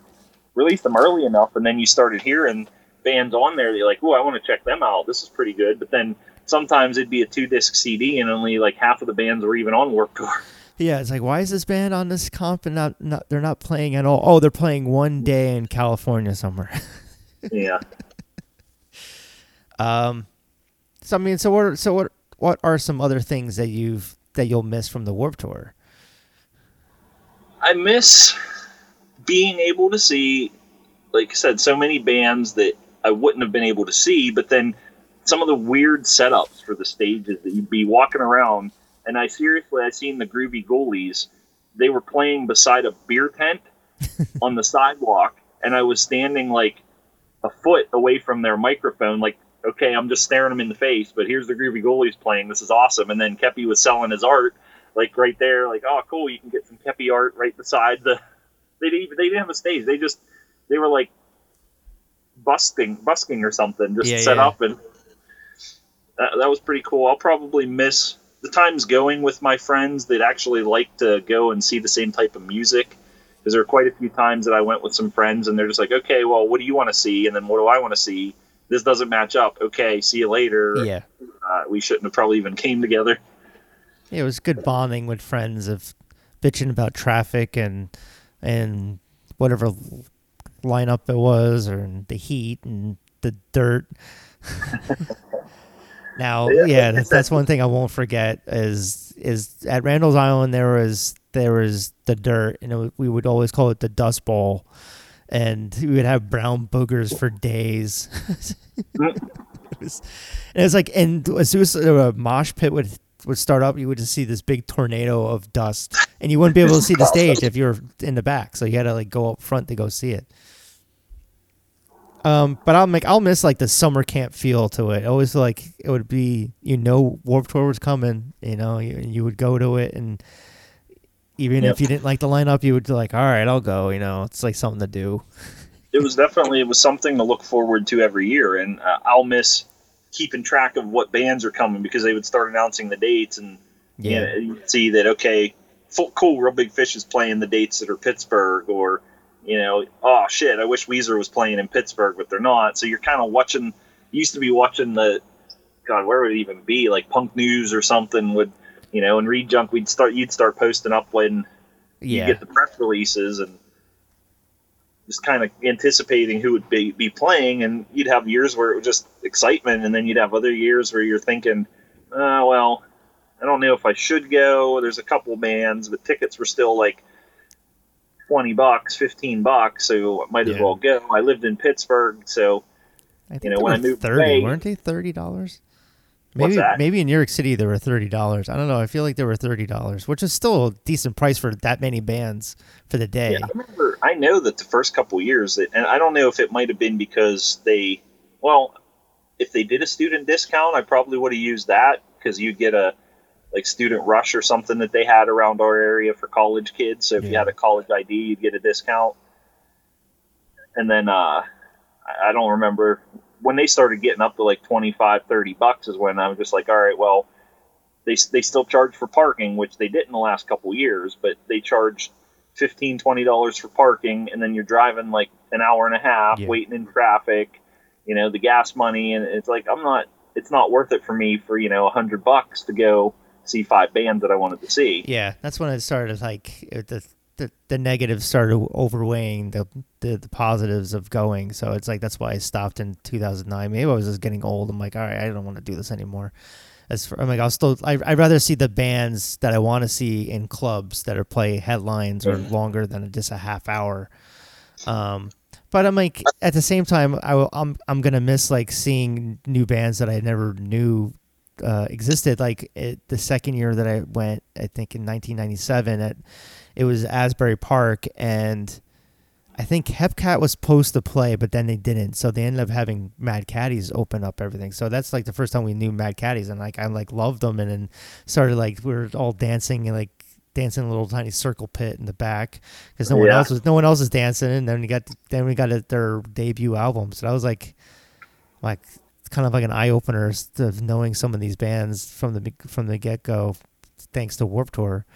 release them early enough, and then you started hearing bands on there. You're like, "Oh, I want to check them out. This is pretty good." But then sometimes it'd be a two disc CD, and only like half of the bands were even on Warp Tour. Yeah, it's like why is this band on this comp and not, not they're not playing at all? Oh, they're playing one day in California somewhere. yeah. um, so I mean, so what? So what? What are some other things that you've that you'll miss from the Warp Tour? I miss being able to see, like I said, so many bands that I wouldn't have been able to see, but then some of the weird setups for the stages that you'd be walking around. And I seriously, I seen the Groovie Ghoulies. They were playing beside a beer tent on the sidewalk, and I was standing like a foot away from their microphone, like, okay, I'm just staring them in the face, but here's the Groovie Ghoulies playing. This is awesome. And then Kepi was selling his art like right there, like oh cool, you can get some Kepi art right beside the. They didn't even they didn't have a stage. They just they were like busking busking or something, just Yeah, set yeah. up and that, that was pretty cool. I'll probably miss the times going with my friends that actually like to go and see the same type of music. Because there are quite a few times that I went with some friends and they're just like, okay, well, what do you want to see? And then what do I want to see? This doesn't match up. Okay, see you later. Yeah, Uh, we shouldn't have probably even came together. it was good bonding with friends of bitching about traffic and and whatever lineup it was or the heat and the dirt. now, Yeah. yeah, that's, that's one thing I won't forget is is at Randall's Island there was there was the dirt and it, we would always call it the dust bowl, and we would have brown boogers for days. it, was, and it was like, and as soon as a mosh pit would would start up, you would just see this big tornado of dust, and you wouldn't be able to see the stage if you were in the back. So you had to like go up front to go see it. Um, but I'll make I'll miss like the summer camp feel to it. I always feel like it would be you know Warped Tour was coming, you know, you, you would go to it and even Yep. if you didn't like the lineup, you would be like, all right, I'll go. You know, it's like something to do. it was definitely it was something to look forward to every year and uh, i'll miss keeping track of what bands are coming because they would start announcing the dates and Yeah. you know, you'd see that okay full, cool Reel Big Fish is playing the dates that are pittsburgh or you know oh shit i wish weezer was playing in pittsburgh but they're not so you're kind of watching used to be watching the god where would it even be like punk news or something would you know and read junk we'd start you'd start posting up when Yeah. you get the press releases and just kind of anticipating who would be, be playing. And you'd have years where it was just excitement, and then you'd have other years where you're thinking, uh, well, I don't know if I should go. There's a couple bands, but tickets were still like 20 bucks, 15 bucks, so I might as Yeah. well go. I lived in Pittsburgh, so I think You know, when I moved thirty, away- weren't they thirty dollars? What's Maybe maybe in New York City there were thirty dollars. I don't know. I feel like there were thirty dollars, which is still a decent price for that many bands for the day. Yeah, I remember. I know that the first couple years, that, and I don't know if it might have been because they, well, if they did a student discount, I probably would have used that because you'd get a like student rush or something that they had around our area for college kids. So if you had a college ID, you'd get a discount. And then uh, I don't remember when they started getting up to like 25, 30 bucks is when I was just like, all right, well, they, they still charge for parking, which they did in the last couple years, but they charged 15 20 dollars for parking and then you're driving like an hour and a half Yeah. waiting in traffic you know the gas money and it's like i'm not it's not worth it for me for you know a hundred bucks to go see five bands that i wanted to see Yeah, that's when it started. Like the the, the negatives started overweighing the, the the positives of going. So it's like that's why I stopped in 2009. Maybe I was just getting old. I'm like, all right, I don't want to do this anymore. As for, I'm like, I'll still. I, I'd rather see the bands that I want to see in clubs that are play headlines or longer than just a half hour. Um, but I'm like, at the same time, I will, I'm I'm gonna miss like seeing new bands that I never knew uh, existed. Like it, the second year that I went, I think in 1997, at it was Asbury Park, and I think Hepcat was supposed to play, but then they didn't. So they ended up having Mad Caddies open up everything. So that's like the first time we knew Mad Caddies, and like I like loved them, and then started like we were all dancing and like dancing in a little tiny circle pit in the back because no one Yeah. else was no one else was dancing. And then we got then we got it- their debut album. So that was like like kind of like an eye opener of knowing some of these bands from the from the get go, thanks to Warp Tour.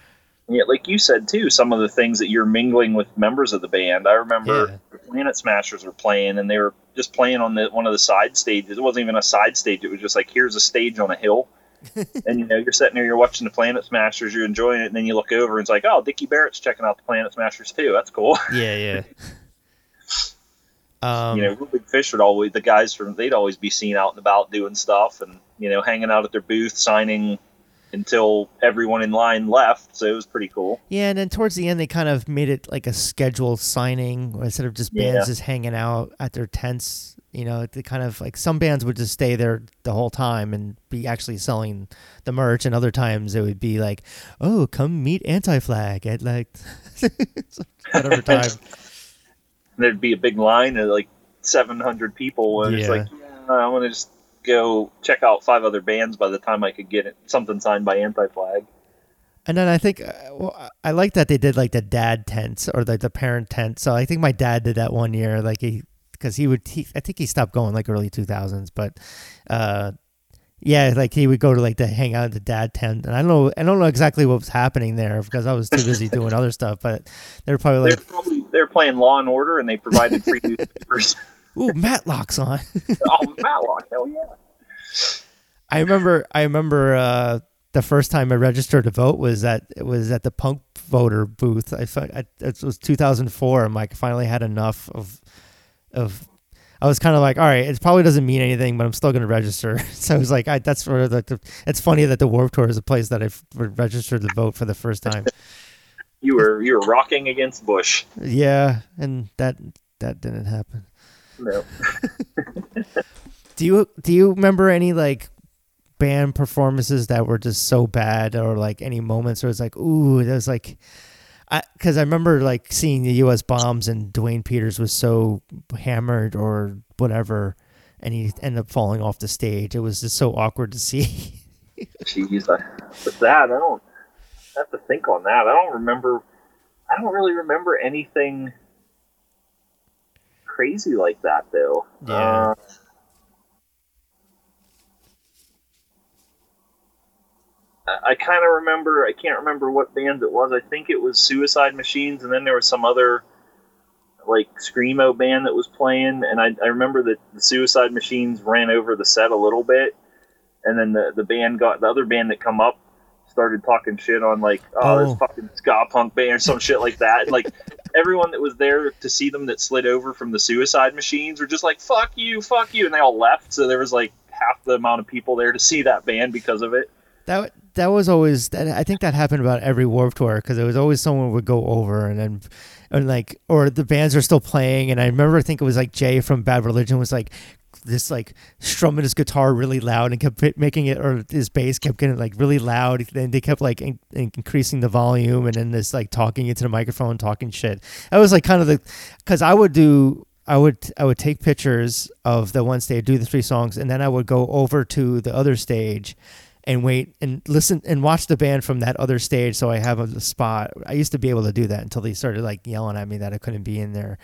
Yeah like you said too some of the things that you're mingling with members of the band. I remember Yeah. the planet smashers were playing and they were just playing on the one of the side stages. It wasn't even a side stage. It was just like here's a stage on a hill. And you know you're sitting there you're watching the planet smashers you're enjoying it and then you look over and it's like oh Dicky Barrett's checking out the planet smashers too. That's cool. Yeah, yeah. Um, you know, Reel Big Fish would always the guys from they'd always be seen out and about doing stuff and you know hanging out at their booth signing until everyone in line left. So it was pretty cool. Yeah, and then towards the end, they kind of made it like a scheduled signing instead of just bands Yeah. just hanging out at their tents. You know, they kind of like some bands would just stay there the whole time and be actually selling the merch, and other times it would be like, "Oh, come meet Anti Flag at like whatever time." And there'd be a big line of like 700 people, and it's like, yeah, I want to just go check out five other bands by the time I could get it, something signed by Anti Flag. And then I think uh, well, I like that they did like the dad tent or like the parent tent. So I think my dad did that one year, like he because he would. He, I think he stopped going like early two thousands, but uh, yeah, like he would go to like the hang out at the dad tent, and I don't know, I don't know exactly what was happening there because I was too busy doing other stuff. But they were probably They're like, probably they're playing Law and Order, and they provided free newspapers. "Ooh, Matlock's on." oh, Matlock, hell yeah! I remember I remember uh, the first time I registered to vote was at it was at the punk voter booth. I, I it was 2004. I'm like finally had enough of of I was kind of like, all right, it probably doesn't mean anything, but I'm still going to register. So I was like, I, that's sort of like the, it's funny that the Warp Tour is a place that I've registered to vote for the first time. You were you were rocking against Bush. yeah, and that that didn't happen. No. Do you do you remember any like band performances that were just so bad, or like any moments where it's like, ooh, that was like, I because I remember like seeing the U.S. bombs and Duane Peters was so hammered or whatever, and he ended up falling off the stage. It was just so awkward to see. Jeez, I, that, I don't I have to think on that. I don't remember. I don't really remember anything crazy like that, though. Yeah. Uh, I, kind of remember. I can't remember what band it was. I think it was Suicide Machines, and then there was some other like screamo band that was playing. And I, I remember that the Suicide Machines ran over the set a little bit, and then the the band got the other band that come up started talking shit on like, oh, Oh. this fucking ska punk band or some shit like that. And like everyone that was there to see them that slid over from the suicide machines were just like, fuck you, fuck you, and they all left. So there was like half the amount of people there to see that band because of it. That that was always. That, I think that happened about every Warp Tour because there was always someone would go over and then, and like, or the bands are still playing. And I remember, I think it was like Jay from Bad Religion was like this like strumming his guitar really loud and kept making it, or his bass kept getting like really loud. And they kept like in, increasing the volume and then this like talking into the microphone, talking shit. That was like kind of the because I would do. I would I would take pictures of the one stage, do the three songs, and then I would go over to the other stage and wait and listen and watch the band from that other stage so I have a spot. I used to be able to do that until they started like yelling at me that I couldn't be in there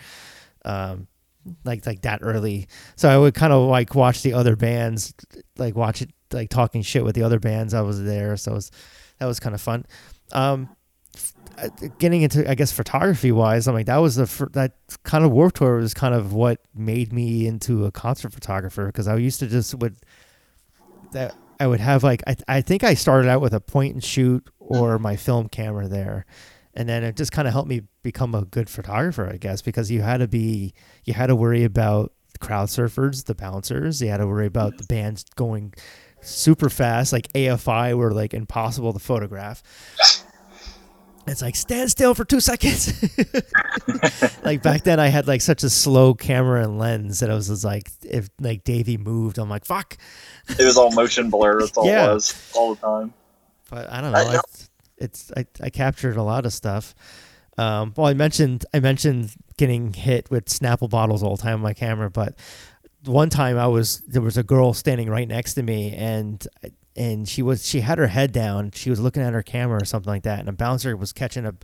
um like like that early. So I would kind of like watch the other bands like watch it like talking shit with the other bands I was there. So it was, that was kind of fun. Um getting into I guess photography wise, I'm like that was the fir- that kind of warp tour was kind of what made me into a concert photographer because I used to just would that I would have like I I think I started out with a point and shoot or my film camera there. And then it just kind of helped me become a good photographer, I guess, because you had to be you had to worry about crowd surfers, the bouncers, you had to worry about the mm-hmm. bands going super fast, like AFI were like impossible to photograph. It's like stand still for two seconds. like back then, I had like such a slow camera and lens that I was just like, if like Davey moved, I'm like, fuck. It was all motion blur. That's all Yeah. it was all the time. But I don't know. I know. It's, I, I captured a lot of stuff. Um, well, I mentioned I mentioned getting hit with Snapple bottles all the time on my camera, but one time I was there was a girl standing right next to me and and she was she had her head down. She was looking at her camera or something like that, and a bouncer was catching a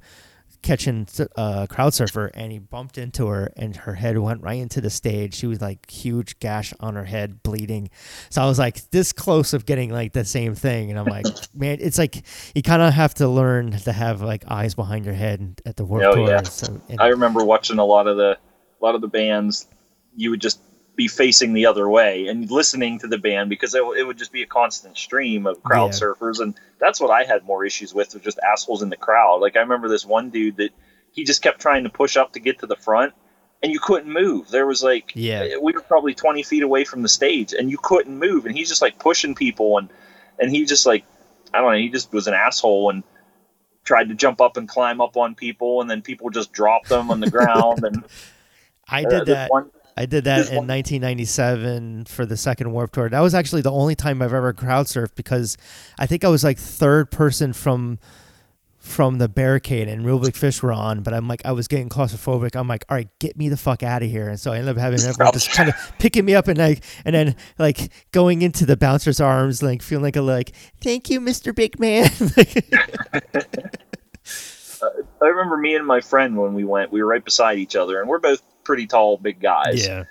catching a uh, crowd surfer and he bumped into her and her head went right into the stage she was like huge gash on her head bleeding so i was like this close of getting like the same thing and i'm like man it's like you kind of have to learn to have like eyes behind your head at the warp Oh, tour yeah. so, and- I remember watching a lot of the a lot of the bands. You would just be facing the other way and listening to the band because it, it would just be a constant stream of crowd Yeah. surfers, and that's what I had more issues with, was just assholes in the crowd. Like I remember this one dude that he just kept trying to push up to get to the front, and you couldn't move. There was like Yeah. we were probably twenty feet away from the stage, and you couldn't move, and he's just like pushing people, and and he just like I don't know, he just was an asshole and tried to jump up and climb up on people, and then people just dropped them on the ground. And i uh, did this that One, I did that in 1997 for the second Warp Tour. That was actually the only time I've ever crowd surfed because I think I was like third person from from the barricade and Reel Big Fish were on, but I'm like I was getting claustrophobic. I'm like, all right, get me the fuck out of here. And so I ended up having everyone just kind of picking me up and like and then like going into the bouncer's arms, like feeling like a like, thank you, Mr. Big Man. I remember me and my friend when we went, we were right beside each other, and we're both pretty tall, big guys. yeah.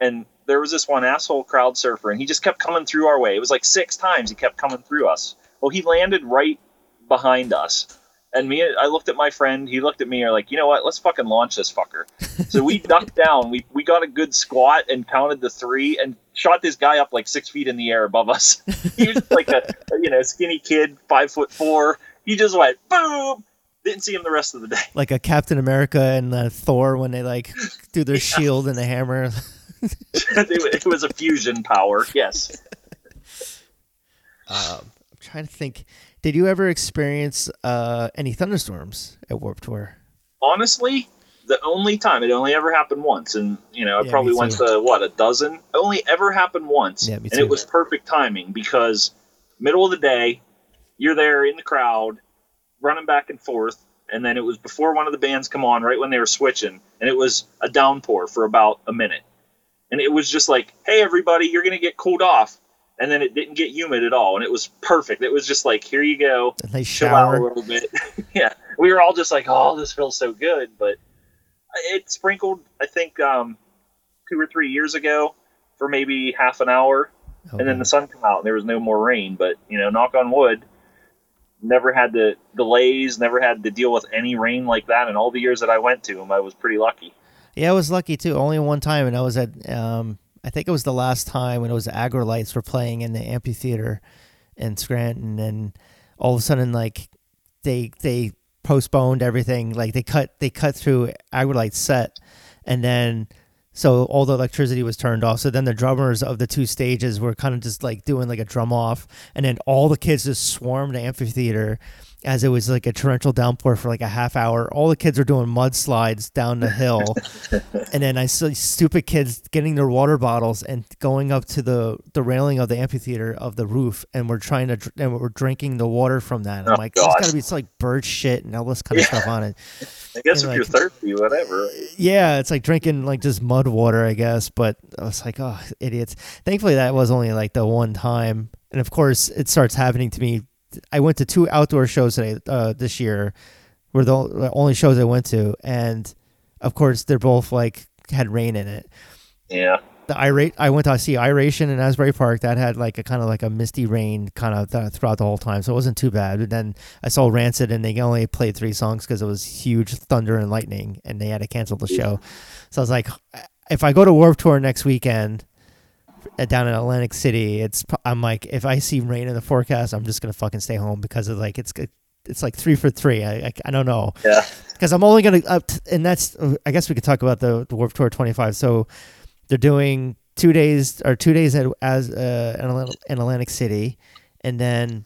And there was this one asshole crowd surfer, and he just kept coming through our way. It was like six times he kept coming through us. Well, he landed right behind us. And me, I looked at my friend. He looked at me. and like, you know what? Let's fucking launch this fucker. So we ducked down. We we got a good squat and counted the three and shot this guy up like six feet in the air above us. he was like a you know skinny kid, five foot four. He just went boom. Didn't see him the rest of the day. Like a Captain America and uh, Thor when they like do their shield and the hammer. it, it was a fusion power. Yes. Um, I'm trying to think. Did you ever experience uh, any thunderstorms at Warp Tour? honestly, the only time it only ever happened once, and you know, I Yeah, probably went to what a dozen. Only ever happened once, Yeah, and it was perfect timing because middle of the day, you're there in the crowd, running back and forth, and then it was before one of the bands come on, right when they were switching, and it was a downpour for about a minute, and it was just like, hey everybody, you're gonna get cooled off. And then it didn't get humid at all, and it was perfect. It was just like, here you go, A nice chill out a little bit. yeah, we were all just like, "Oh, this feels so good," but it sprinkled. I think um, two or three years ago for maybe half an hour, and then the sun came out and there was no more rain. But you know, knock on wood, never had the delays, never had to deal with any rain like that. In all the years that I went to them, I was pretty lucky. Yeah, I was lucky too. Only one time, and I was at. Um, I think it was the last time when it was Lights were playing in the amphitheater in Scranton, and all of a sudden like they they postponed everything. Like they cut they cut through Aggrolite's set, and then so all the electricity was turned off. So then the drummers of the two stages were kind of just like doing like a drum off, and then all the kids just swarmed the amphitheater as it was like a torrential downpour for like a half hour. All the kids were doing mudslides down the hill, and then I saw stupid kids getting their water bottles and going up to the the railing of the amphitheater of the roof, and we're trying to and we're drinking the water from that. I'm Oh, like, there's God. got to be it's like bird shit and all this kind of Yeah. stuff on it. I guess And, if you're thirsty, whatever. Yeah, it's like drinking like just mud water, I guess. But I was like, oh, idiots. Thankfully, that was only like the one time, and of course, it starts happening to me. I went to two outdoor shows today, uh, this year, were the only shows I went to, and of course, they're both like had rain in it. Yeah. The irate, I went to see Iration in Asbury Park. That had like a kind of like a misty rain kind of th- throughout the whole time, so it wasn't too bad. But then I saw Rancid, and they only played three songs because it was huge thunder and lightning, and they had to cancel the show. So I was like, if I go to Warped Tour next weekend down in Atlantic City, it's I'm like, if I see rain in the forecast, I'm just gonna fucking stay home because of like it's it's like three for three. I I, I don't know Yeah. because I'm only gonna up, t- and that's I guess we could talk about the, the Warped Tour 25. So they're doing two days or two days at, as uh, in, Atl- in Atlantic City, and then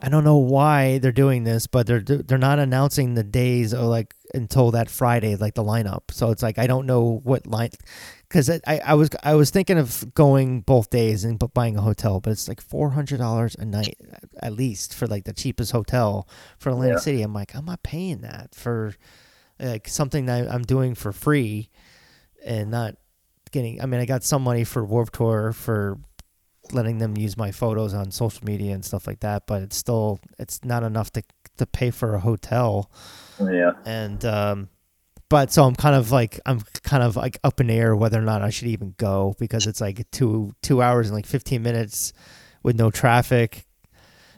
I don't know why they're doing this, but they're they're not announcing the days or like until that Friday, like the lineup. So it's like I don't know what line. Because I, I was I was thinking of going both days and buying a hotel, but it's like four hundred dollars a night at least for like the cheapest hotel for Atlantic Yeah. City. I'm like I'm not paying that for like something that I'm doing for free and not getting. I mean, I got some money for Warped Tour for letting them use my photos on social media and stuff like that, but it's still it's not enough to to pay for a hotel Yeah. and um but so I'm kind of like I'm kind of like up in the air whether or not I should even go because it's like two two hours and like 15 minutes with no traffic,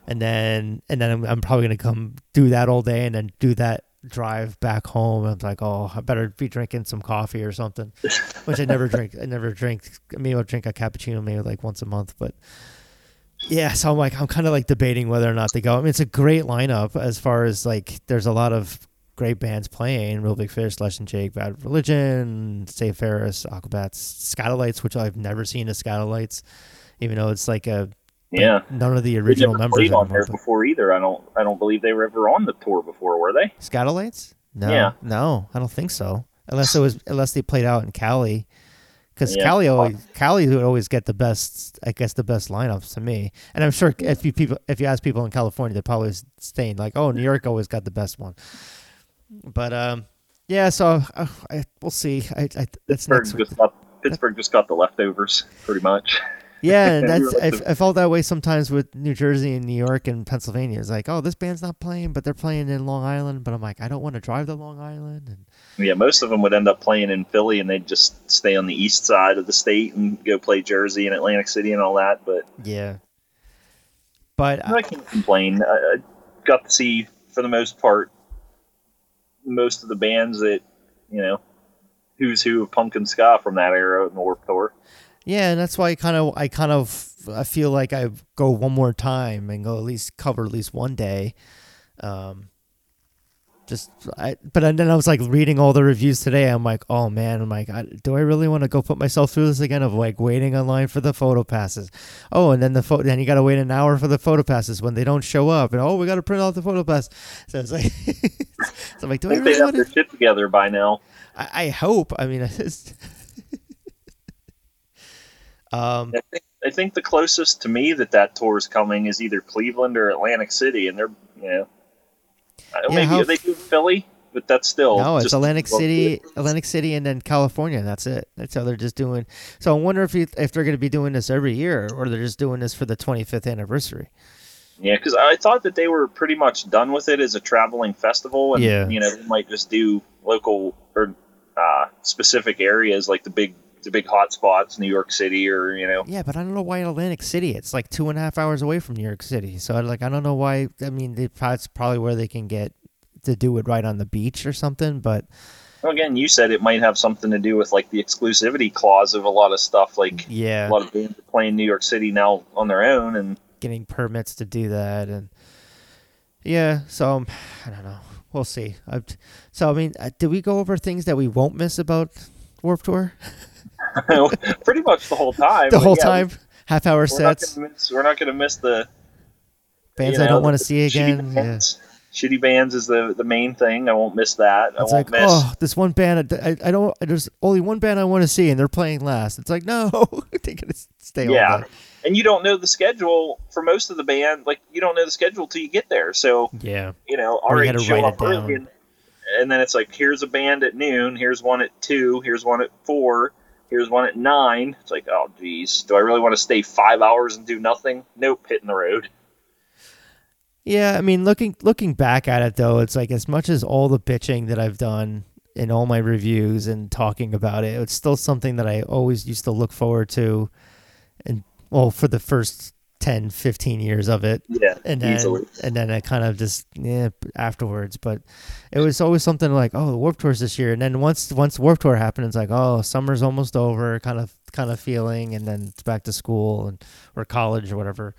and then and then I'm, I'm probably gonna come do that all day and then do that drive back home. I'm like, oh, I better be drinking some coffee or something, which I never drink. I never drink. Maybe I'll drink a cappuccino maybe like once a month, but. Yeah, so I'm like I'm kind of like debating whether or not to go. I mean, it's a great lineup as far as like there's a lot of great bands playing Reel Big Fish, Less Than Jake, Bad Religion, Save Ferris, Aquabats, Skatalites, which I've never seen as Skatalites, even though it's like a like, Yeah. none of the original members played on there before either. I don't. I don't believe they were ever on the tour before, were they? Skatalites? No, Yeah. no, I don't think so. Unless it was unless they played out in Cali, because Yeah. Cali always Cali would always get the best, I guess the best lineups to me. And I'm sure if you people if you ask people in California, they're probably saying like, oh, New York always got the best one. But um, yeah. So uh, I, we'll see. I, I that's Pittsburgh just got Pittsburgh just got the leftovers, pretty much. Yeah, and that's I, I felt that way sometimes with New Jersey and New York and Pennsylvania. It's like, oh, this band's not playing, but they're playing in Long Island. But I'm like, I don't want to drive to Long Island. And Yeah, most of them would end up playing in Philly, and they'd just stay on the east side of the state and go play Jersey and Atlantic City and all that. But yeah, but I can't complain. I, I got to see, for the most part, most of the bands that you know, who's who of and ska from that era in the Warped Tour. Yeah, and that's why I kind of I kind of I feel like I go one more time and go at least cover at least one day. Um just I but and then I was like reading all the reviews today. I'm like, "Oh man, I'm like, I, do I really want to go put myself through this again of like waiting online for the photo passes?" Oh, and then the photo then you got to wait an hour for the photo passes when they don't show up. And oh, we got to print out the photo pass. So it's like So I'm like, "Do I I really have want their to shit together by now. I, I hope. I mean, I Um I think, I think the closest to me that that tour is coming is either Cleveland or Atlantic City, and they're you know, Yeah, maybe how- they do Philly, but that's still No, it's just- Atlantic City, Atlantic City, and then California. and That's it. That's how they're just doing. So I wonder if you, if they're going to be doing this every year, or they're just doing this for the 25th anniversary. Yeah, because I thought that they were pretty much done with it as a traveling festival, and Yeah. you know they might just do local or uh, specific areas like the big the big hot spots, New York City, or you know. Yeah, but I don't know why Atlantic City. It's like two and a half hours away from New York City. So I like I don't know why. I mean, they- that's probably where they can get to do it right on the beach or something. But Well, again, you said it might have something to do with like the exclusivity clause of a lot of stuff. Like yeah, a lot of bands are playing New York City now on their own, and getting permits to do that, and yeah. So um, I don't know. We'll see. I've, so I mean, uh, did we go over things that we won't miss about Warped Tour? Pretty much the whole time. the whole yeah, time, half hour We're sets, gonna miss, we're not gonna miss the bands you I don't want to the see shitty again. Yeah. Shitty bands is the the main thing. I won't miss that. I won't like, miss. oh, this one band, I, I don't, there's only one band I want to see, and they're playing last. It's like, no, they're going to stay all Yeah. day. And you don't know the schedule for most of the band. Like you don't know the schedule till you get there. So Yeah. you know, Or you already gotta show up it early, down. and, and then it's like, here's a band at noon. Here's one at two. Here's one at four. Here's one at nine. It's like, oh, geez, do I really want to stay five hours and do nothing? Nope, hitting the road. Yeah, I mean, looking looking back at it though, it's like as much as all the bitching that I've done in all my reviews and talking about it, it's still something that I always used to look forward to, and well, for the first 10, 15 years of it, Yeah, and then easily. and then I kind of just yeah afterwards. But it was always something like, oh, the Warped Tour's this year, and then once once Warped Tour happened, it's like, oh, summer's almost over, kind of kind of feeling, and then it's back to school and or college or whatever.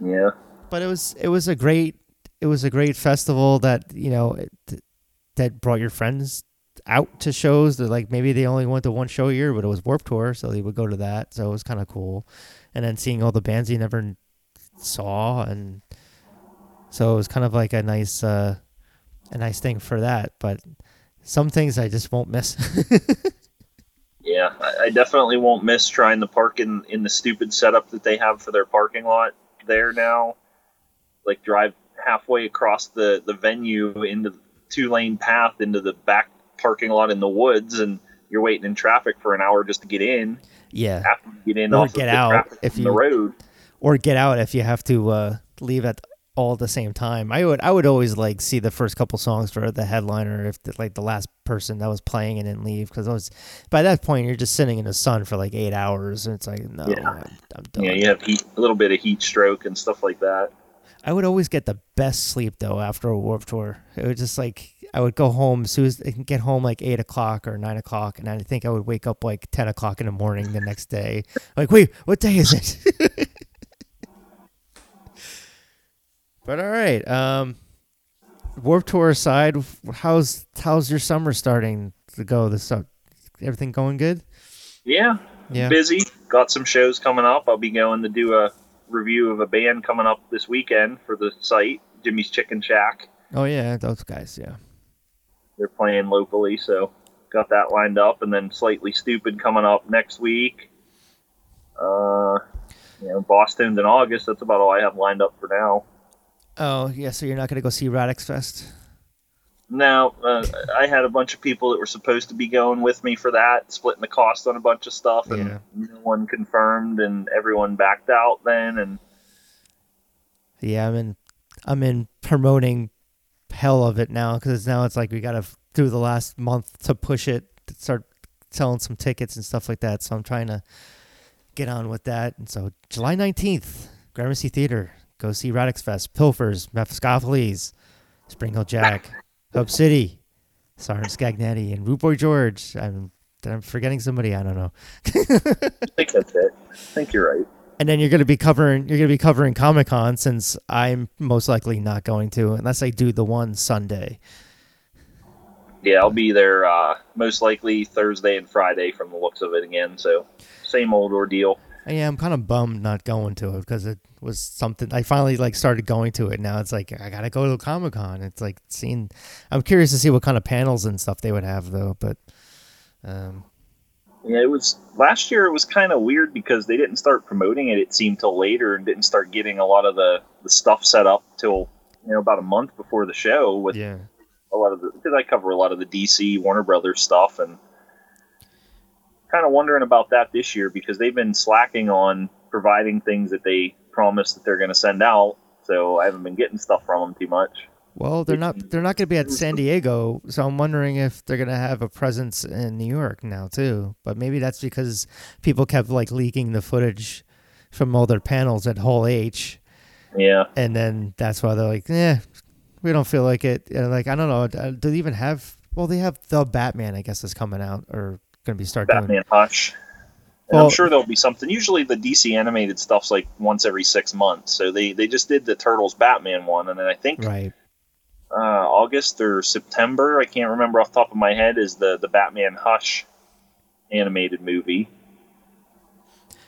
Yeah. but it was it was a great it was a great festival that you know it, that brought your friends out to shows. That like maybe they only went to one show a year but it was Warped Tour so they would go to that. So it was kind of cool and then seeing all the bands you never saw and so it was kind of like a nice uh a nice thing for that but some things i just won't miss Yeah, I, definitely won't miss trying to park in in the stupid setup that they have for their parking lot there now. Like drive halfway across the the venue into the two lane path into the back parking lot in the woods, and you're waiting in traffic for an hour just to get in. Yeah get in Or off get out if you- the road. or get out if you have to uh, leave at all at the same time. I would I would always like see the first couple songs for the headliner if the, like the last person that was playing and didn't leave because I was by that point you're just sitting in the sun for like eight hours and it's like no Yeah. I'm, I'm done. Yeah, you have heat, a little bit of heat stroke and stuff like that. I would always get the best sleep though after a Warped Tour. It was just like I would go home as soon as I get home like eight o'clock or nine o'clock, and I think I would wake up like ten o'clock in the morning the next day. Like, wait, what day is it? but all right, um, Warped Tour aside, how's how's your summer starting to go? This uh, everything going good? Yeah, Yeah. busy. Got some shows coming up. I'll be going to do a review of a band coming up this weekend for the site, Jimmy's Chicken Shack. Oh yeah, those guys. Yeah. They're playing locally, so got that lined up. And then Slightly Stoopid coming up next week. Uh, you know, Bosstones in August. That's about all I have lined up for now. Oh yeah, so you're not gonna go see Radix Fest? Now, uh, I had a bunch of people that were supposed to be going with me for that, splitting the cost on a bunch of stuff, and Yeah. no one confirmed, and everyone backed out then. And Yeah, I'm in. I'm in promoting hell of it now because now it's like we got to do the last month to push it, to start selling some tickets and stuff like that. So I'm trying to get on with that. And so July 19th, Gramercy Theater, go see Radix Fest, Pilfers, Mephiskapheles, Spring Heeled Jack, Hope City, Sergeant Scagnetti, and Rude Boy George. I'm I'm forgetting somebody. I don't know. I think that's it. I think you're right. And then you're going to be covering you're going to be covering Comic Con since I'm most likely not going to unless I do the one Sunday. Yeah, I'll be there uh, most likely Thursday and Friday from the looks of it again. So same old ordeal. Yeah, I'm kind of bummed not going to it because it was something I finally like started going to it. Now it's like I gotta go to Comic Con. It's like seeing. I'm curious to see what kind of panels and stuff they would have though. But um, Yeah, it was last year. It was kind of weird because they didn't start promoting it. It seemed till later, and didn't start getting a lot of the, the stuff set up till you know about a month before the show. With yeah, a lot of the because I cover a lot of the DC Warner Brothers stuff, and kind of wondering about that this year because they've been slacking on providing things that they promised that they're going to send out. So I haven't been getting stuff from them too much. Well they're not they're not going to be at San Diego, so I'm wondering if they're going to have a presence in New York now too. But maybe that's because people kept like leaking the footage from all their panels at Hall H. Yeah, and then that's why they're like, "Yeah, we don't feel like it." And like, I don't know, uh, do they even have? Well, they have the Batman, I guess, is coming out or going to be start doing. Batman Hush. And Well- I'm sure there'll be something. Usually, the DC animated stuff's like once every six months. So they they just did the Turtles Batman one, and then I think Right. Uh, August or September, I can't remember off the top of my head, is the the Batman Hush animated movie.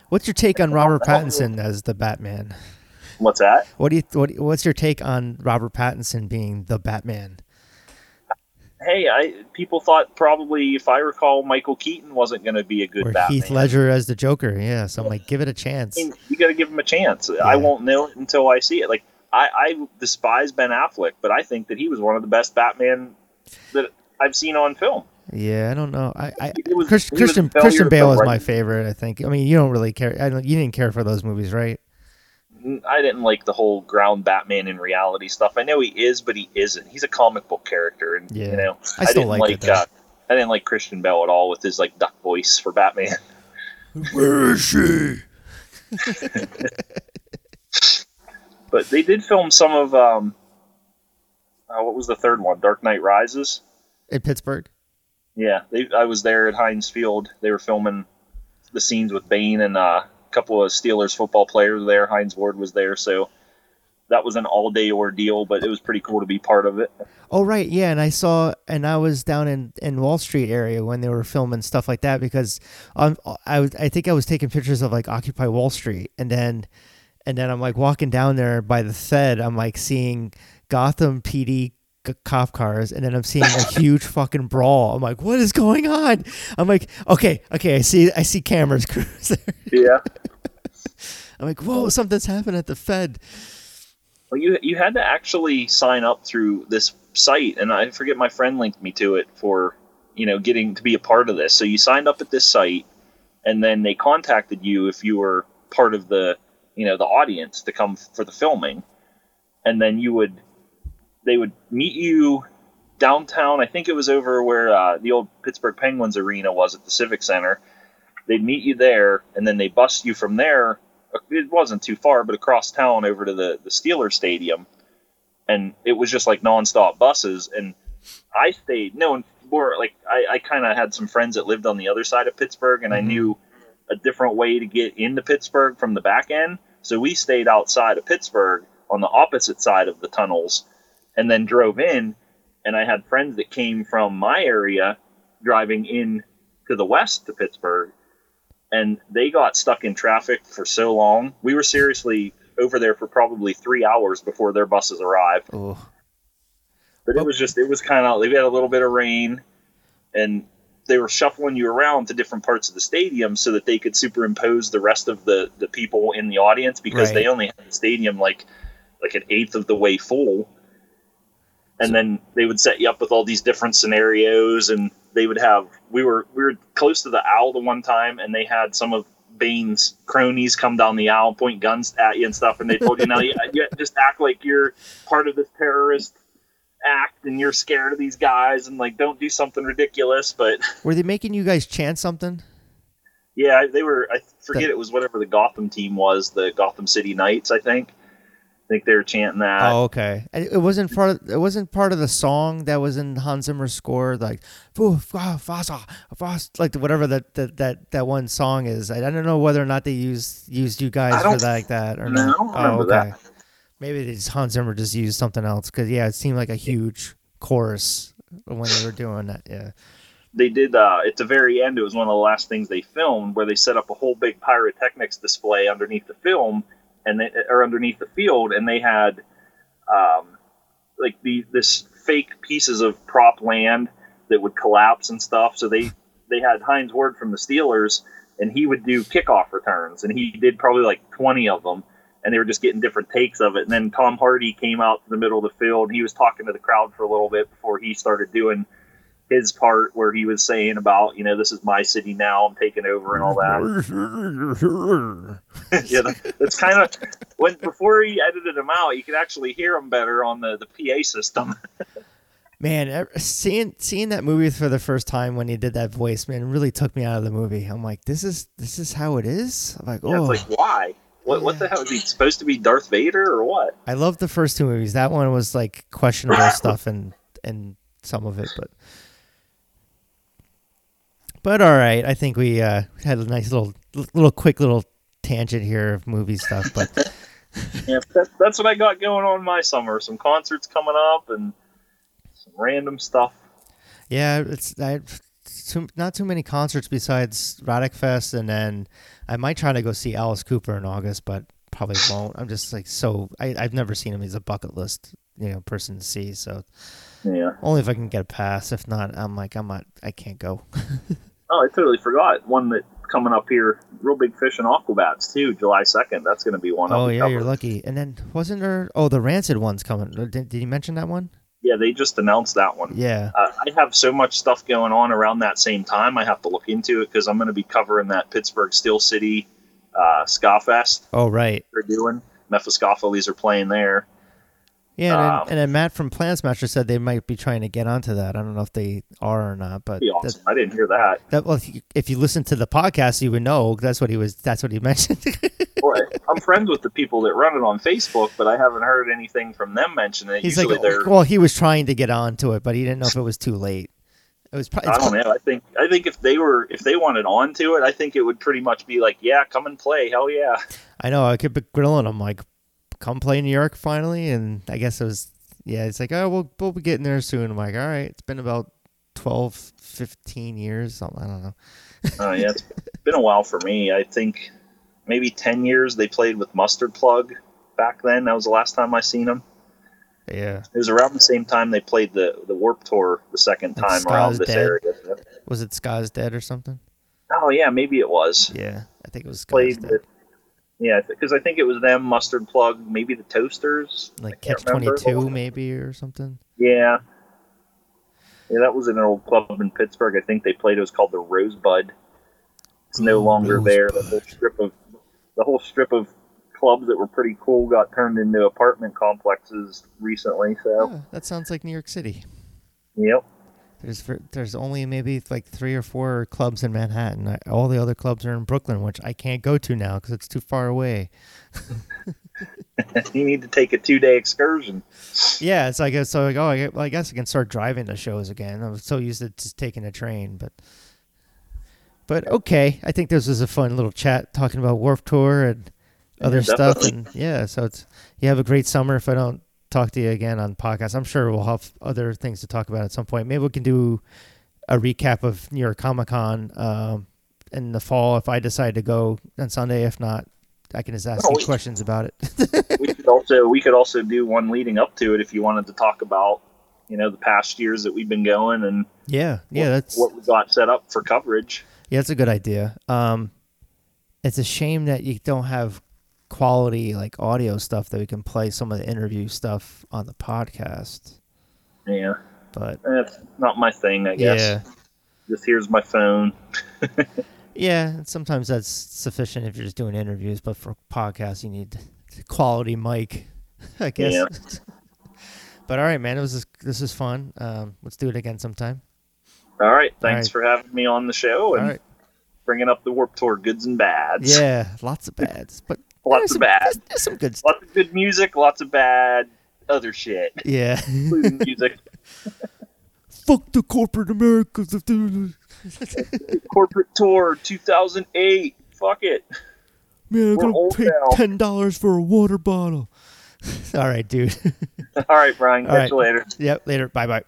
What's your take on Robert Pattinson as the Batman? What's that? What do you what, what's your take on Robert Pattinson being the Batman? Hey, I people thought probably, if I recall, Michael Keaton wasn't going to be a good Or Batman. Heath Ledger as the Joker? Yeah, so I'm like, give it a chance. I mean, you got to give him a chance. I won't know it until I see it. Like I, I despise Ben Affleck, but I think that he was one of the best Batman that I've seen on film. Yeah, I don't know. I, I It was- Chris, he was Christian Christian Bale the is my favorite. I think. I mean, you don't really care. I don't. You didn't care for those movies, right? I didn't like the whole ground Batman in reality stuff. I know he is, but he isn't. He's a comic book character, and Yeah. you know, I still didn't liked like. it, uh, I didn't like Christian Bale at all with his like duck voice for Batman. Where is she? But they did film some of um, uh, what was the third one? Dark Knight Rises. In Pittsburgh. Yeah, they, I was there at Heinz Field. They were filming the scenes with Bane and uh, a couple of Steelers football players there. Hines Ward was there, so that was an all-day ordeal, but it was pretty cool to be part of it. Oh right, yeah, and I saw, and I was down in, in Wall Street area when they were filming stuff like that because um, I was I think I was taking pictures of like Occupy Wall Street, and then and then I'm like walking down there by the Fed, I'm like seeing Gotham PD c- cop cars, and then I'm seeing a huge fucking brawl. I'm like, what is going on? I'm like, okay, okay, I see I see cameras crews there. Yeah. I'm like, whoa, something's happened at the Fed. Well, you you had to actually sign up through this site, and I forget my friend linked me to it for you know getting to be a part of this. So you signed up at this site, and then they contacted you if you were part of the you know the audience to come for the filming, and then you would they would meet you downtown. I think it was over where uh, the old Pittsburgh Penguins arena was at the Civic Center. They'd meet you there, and then they bust you from there it wasn't too far, but across town over to the the Steeler Stadium, and it was just like nonstop buses. And I stayed. No, and more like I, I kind of had some friends that lived on the other side of Pittsburgh, and I knew a different way to get into Pittsburgh from the back end. So we stayed outside of Pittsburgh on the opposite side of the tunnels, and then drove in. And I had friends that came from my area driving in to the west to Pittsburgh and they got stuck in traffic for so long. We were seriously over there for probably three hours before their buses arrived. Oh, But it was just, it was kind of, they had a little bit of rain and they were shuffling you around to different parts of the stadium so that they could superimpose the rest of the, the people in the audience because Right. they only had the stadium like, like an eighth of the way full. And then they would set you up with all these different scenarios and they would have we were we were close to the owl the one time and they had some of Bane's cronies come down the aisle, point guns at you and stuff, and they told you now you, you just act like you're part of this terrorist act and you're scared of these guys and like don't do something ridiculous. But were they making you guys chant something? yeah, they were. I forget it was whatever the Gotham team was, the Gotham City Knights, I think. I think they were chanting that. Oh, okay. And It wasn't part. Of, it wasn't part of the song that was in Hans Zimmer's score, like "Fu- fa- fasa- fas-" like whatever that, that that that one song is. I, don't know whether or not they used used you guys for that, like that or no, not. I don't remember oh, that. Maybe they just Hans Zimmer just used something else because yeah, it seemed like a huge chorus when they were doing that. Yeah. they did uh, at the very end it was one of the last things they filmed where they set up a whole big pyrotechnics display underneath the film and they, or underneath the field and they had um, like the this fake pieces of prop land that would collapse and stuff so they they had Hines Ward from the Steelers and he would do kickoff returns and he did probably like 20 of them and they were just getting different takes of it and then Tom Hardy came out to the middle of the field and he was talking to the crowd for a little bit before he started doing his part where he was saying about, you know, this is my city now, I'm taking over and all that. yeah, that, that's kind of when before he edited them out, you could actually hear them better on the, the PA system. Man, seeing seeing that movie for the first time when he did that voice, man, really took me out of the movie. I'm like, this is this is how it is. I'm like, Yeah, oh, it's like why? What what the hell is he supposed to be Darth Vader or what? I love the first two movies. That one was like questionable stuff and and some of it, but but all right. I think we uh, had a nice little little quick little tangent here of movie stuff, but Yeah, that, that's what I got going on my summer. Some concerts coming up and some random stuff. yeah, it's I, too, not too many concerts besides Radic Fest, and then I might try to go see Alice Cooper in August, but probably won't. I'm just like so I, I've never seen him. He's a bucket list you know person to see, so Yeah. only if I can get a pass. If not, I'm like I'm not. I can't go. Oh, I totally forgot one that coming up here. Reel Big Fish and aquabats too. July second. That's going to be one. Oh yeah, you're lucky. And then wasn't there? Oh, the Rancid one's coming. Did, did you mention that one? Yeah, they just announced that one. Yeah. Uh, I have so much stuff going on around that same time. I have to look into it because I'm going to be covering that Pittsburgh Steel City uh, Ska Fest Oh right. they're doing. Mephiskapheles are playing there. Yeah, and, Um, then, and then Matt from Plan Smasher said they might be trying to get onto that. I don't know if they are or not, but Be awesome. I didn't hear that. that, that well, if you, if you listen to the podcast, you would know that's what he was. That's what he mentioned. Boy, I'm friends with the people that run it on Facebook, but I haven't heard anything from them mentioning it. He's Usually like, they're. well, he was trying to get onto it, but he didn't know if it was too late. It was probably. I don't know. I think I think if they were if they wanted onto it, I think it would pretty much be like, yeah, come and play. Hell yeah. I know. I kept grilling him like, "Come play New York finally," and I guess it was. Yeah, it's like, oh, we'll we'll be getting there soon. I'm like, all right. It's been about 12, 15 years. Something. I don't know. Oh yeah, it's been a while for me. I think maybe ten years they played with Mustard Plug back then. That was the last time I seen them. Yeah. It was around the same time they played the the Warped Tour the second Like time around this Dead? area. Was it Ska's Dead or something? Oh yeah, maybe it was Yeah, I think it was Ska's played. Dead. With, yeah, because I think it was them, Mustard Plug, maybe the Toasters. Like Catch Twenty remember. Two maybe or something. Yeah. Yeah, that was in an old club in Pittsburgh. I think they played. It was called the Rosebud. It's no Oh, longer there. The whole strip of the whole strip of clubs that were pretty cool got turned into apartment complexes recently. So, Oh, that sounds like New York City. yep. There's there's only maybe like three or four clubs in Manhattan. I, all the other clubs are in Brooklyn, which I can't go to now because it's too far away. you need to take a two day excursion. Yeah, it's like it's so like oh, I, well, I guess I can start driving to shows again. I'm so used to just taking a train, but but okay. I think this was a fun little chat talking about Warped Tour and other Yeah, stuff, and yeah. So it's you have a great summer. If I don't talk to you again on podcast, I'm sure we'll have other things to talk about at some point. Maybe we can do a recap of New York Comic Con um, in the fall if I decide to go on Sunday. If not, I can just ask Oh, you questions about it. we could also we could also do one leading up to it if you wanted to talk about you know the past years that we've been going and yeah, yeah, what, that's what we got set up for coverage. Yeah, that's a good idea. Um, it's a shame that you don't have quality like audio stuff that we can play some of the interview stuff on the podcast. Yeah, But that's not my thing. I guess. yeah, Just here's my phone. yeah, sometimes that's sufficient if you're just doing interviews. But for podcasts, you need quality mic, I guess. Yeah. but all right, man, it was this is fun. Um, let's do it again sometime. All right. Thanks right. for having me on the show and right. bringing up the Warped Tour goods and bads. Yeah, lots of bads, but Lots there's of some, bad. There's, there's some good stuff. Lots of good music, lots of bad other shit, Yeah. including music. Fuck the corporate Americas. Corporate Tour 2008. Fuck it. Man, I'm We're gonna pay now. ten dollars for a water bottle. All right, dude. All right, Brian. All Catch right. you later. yep. Later. Bye. Bye.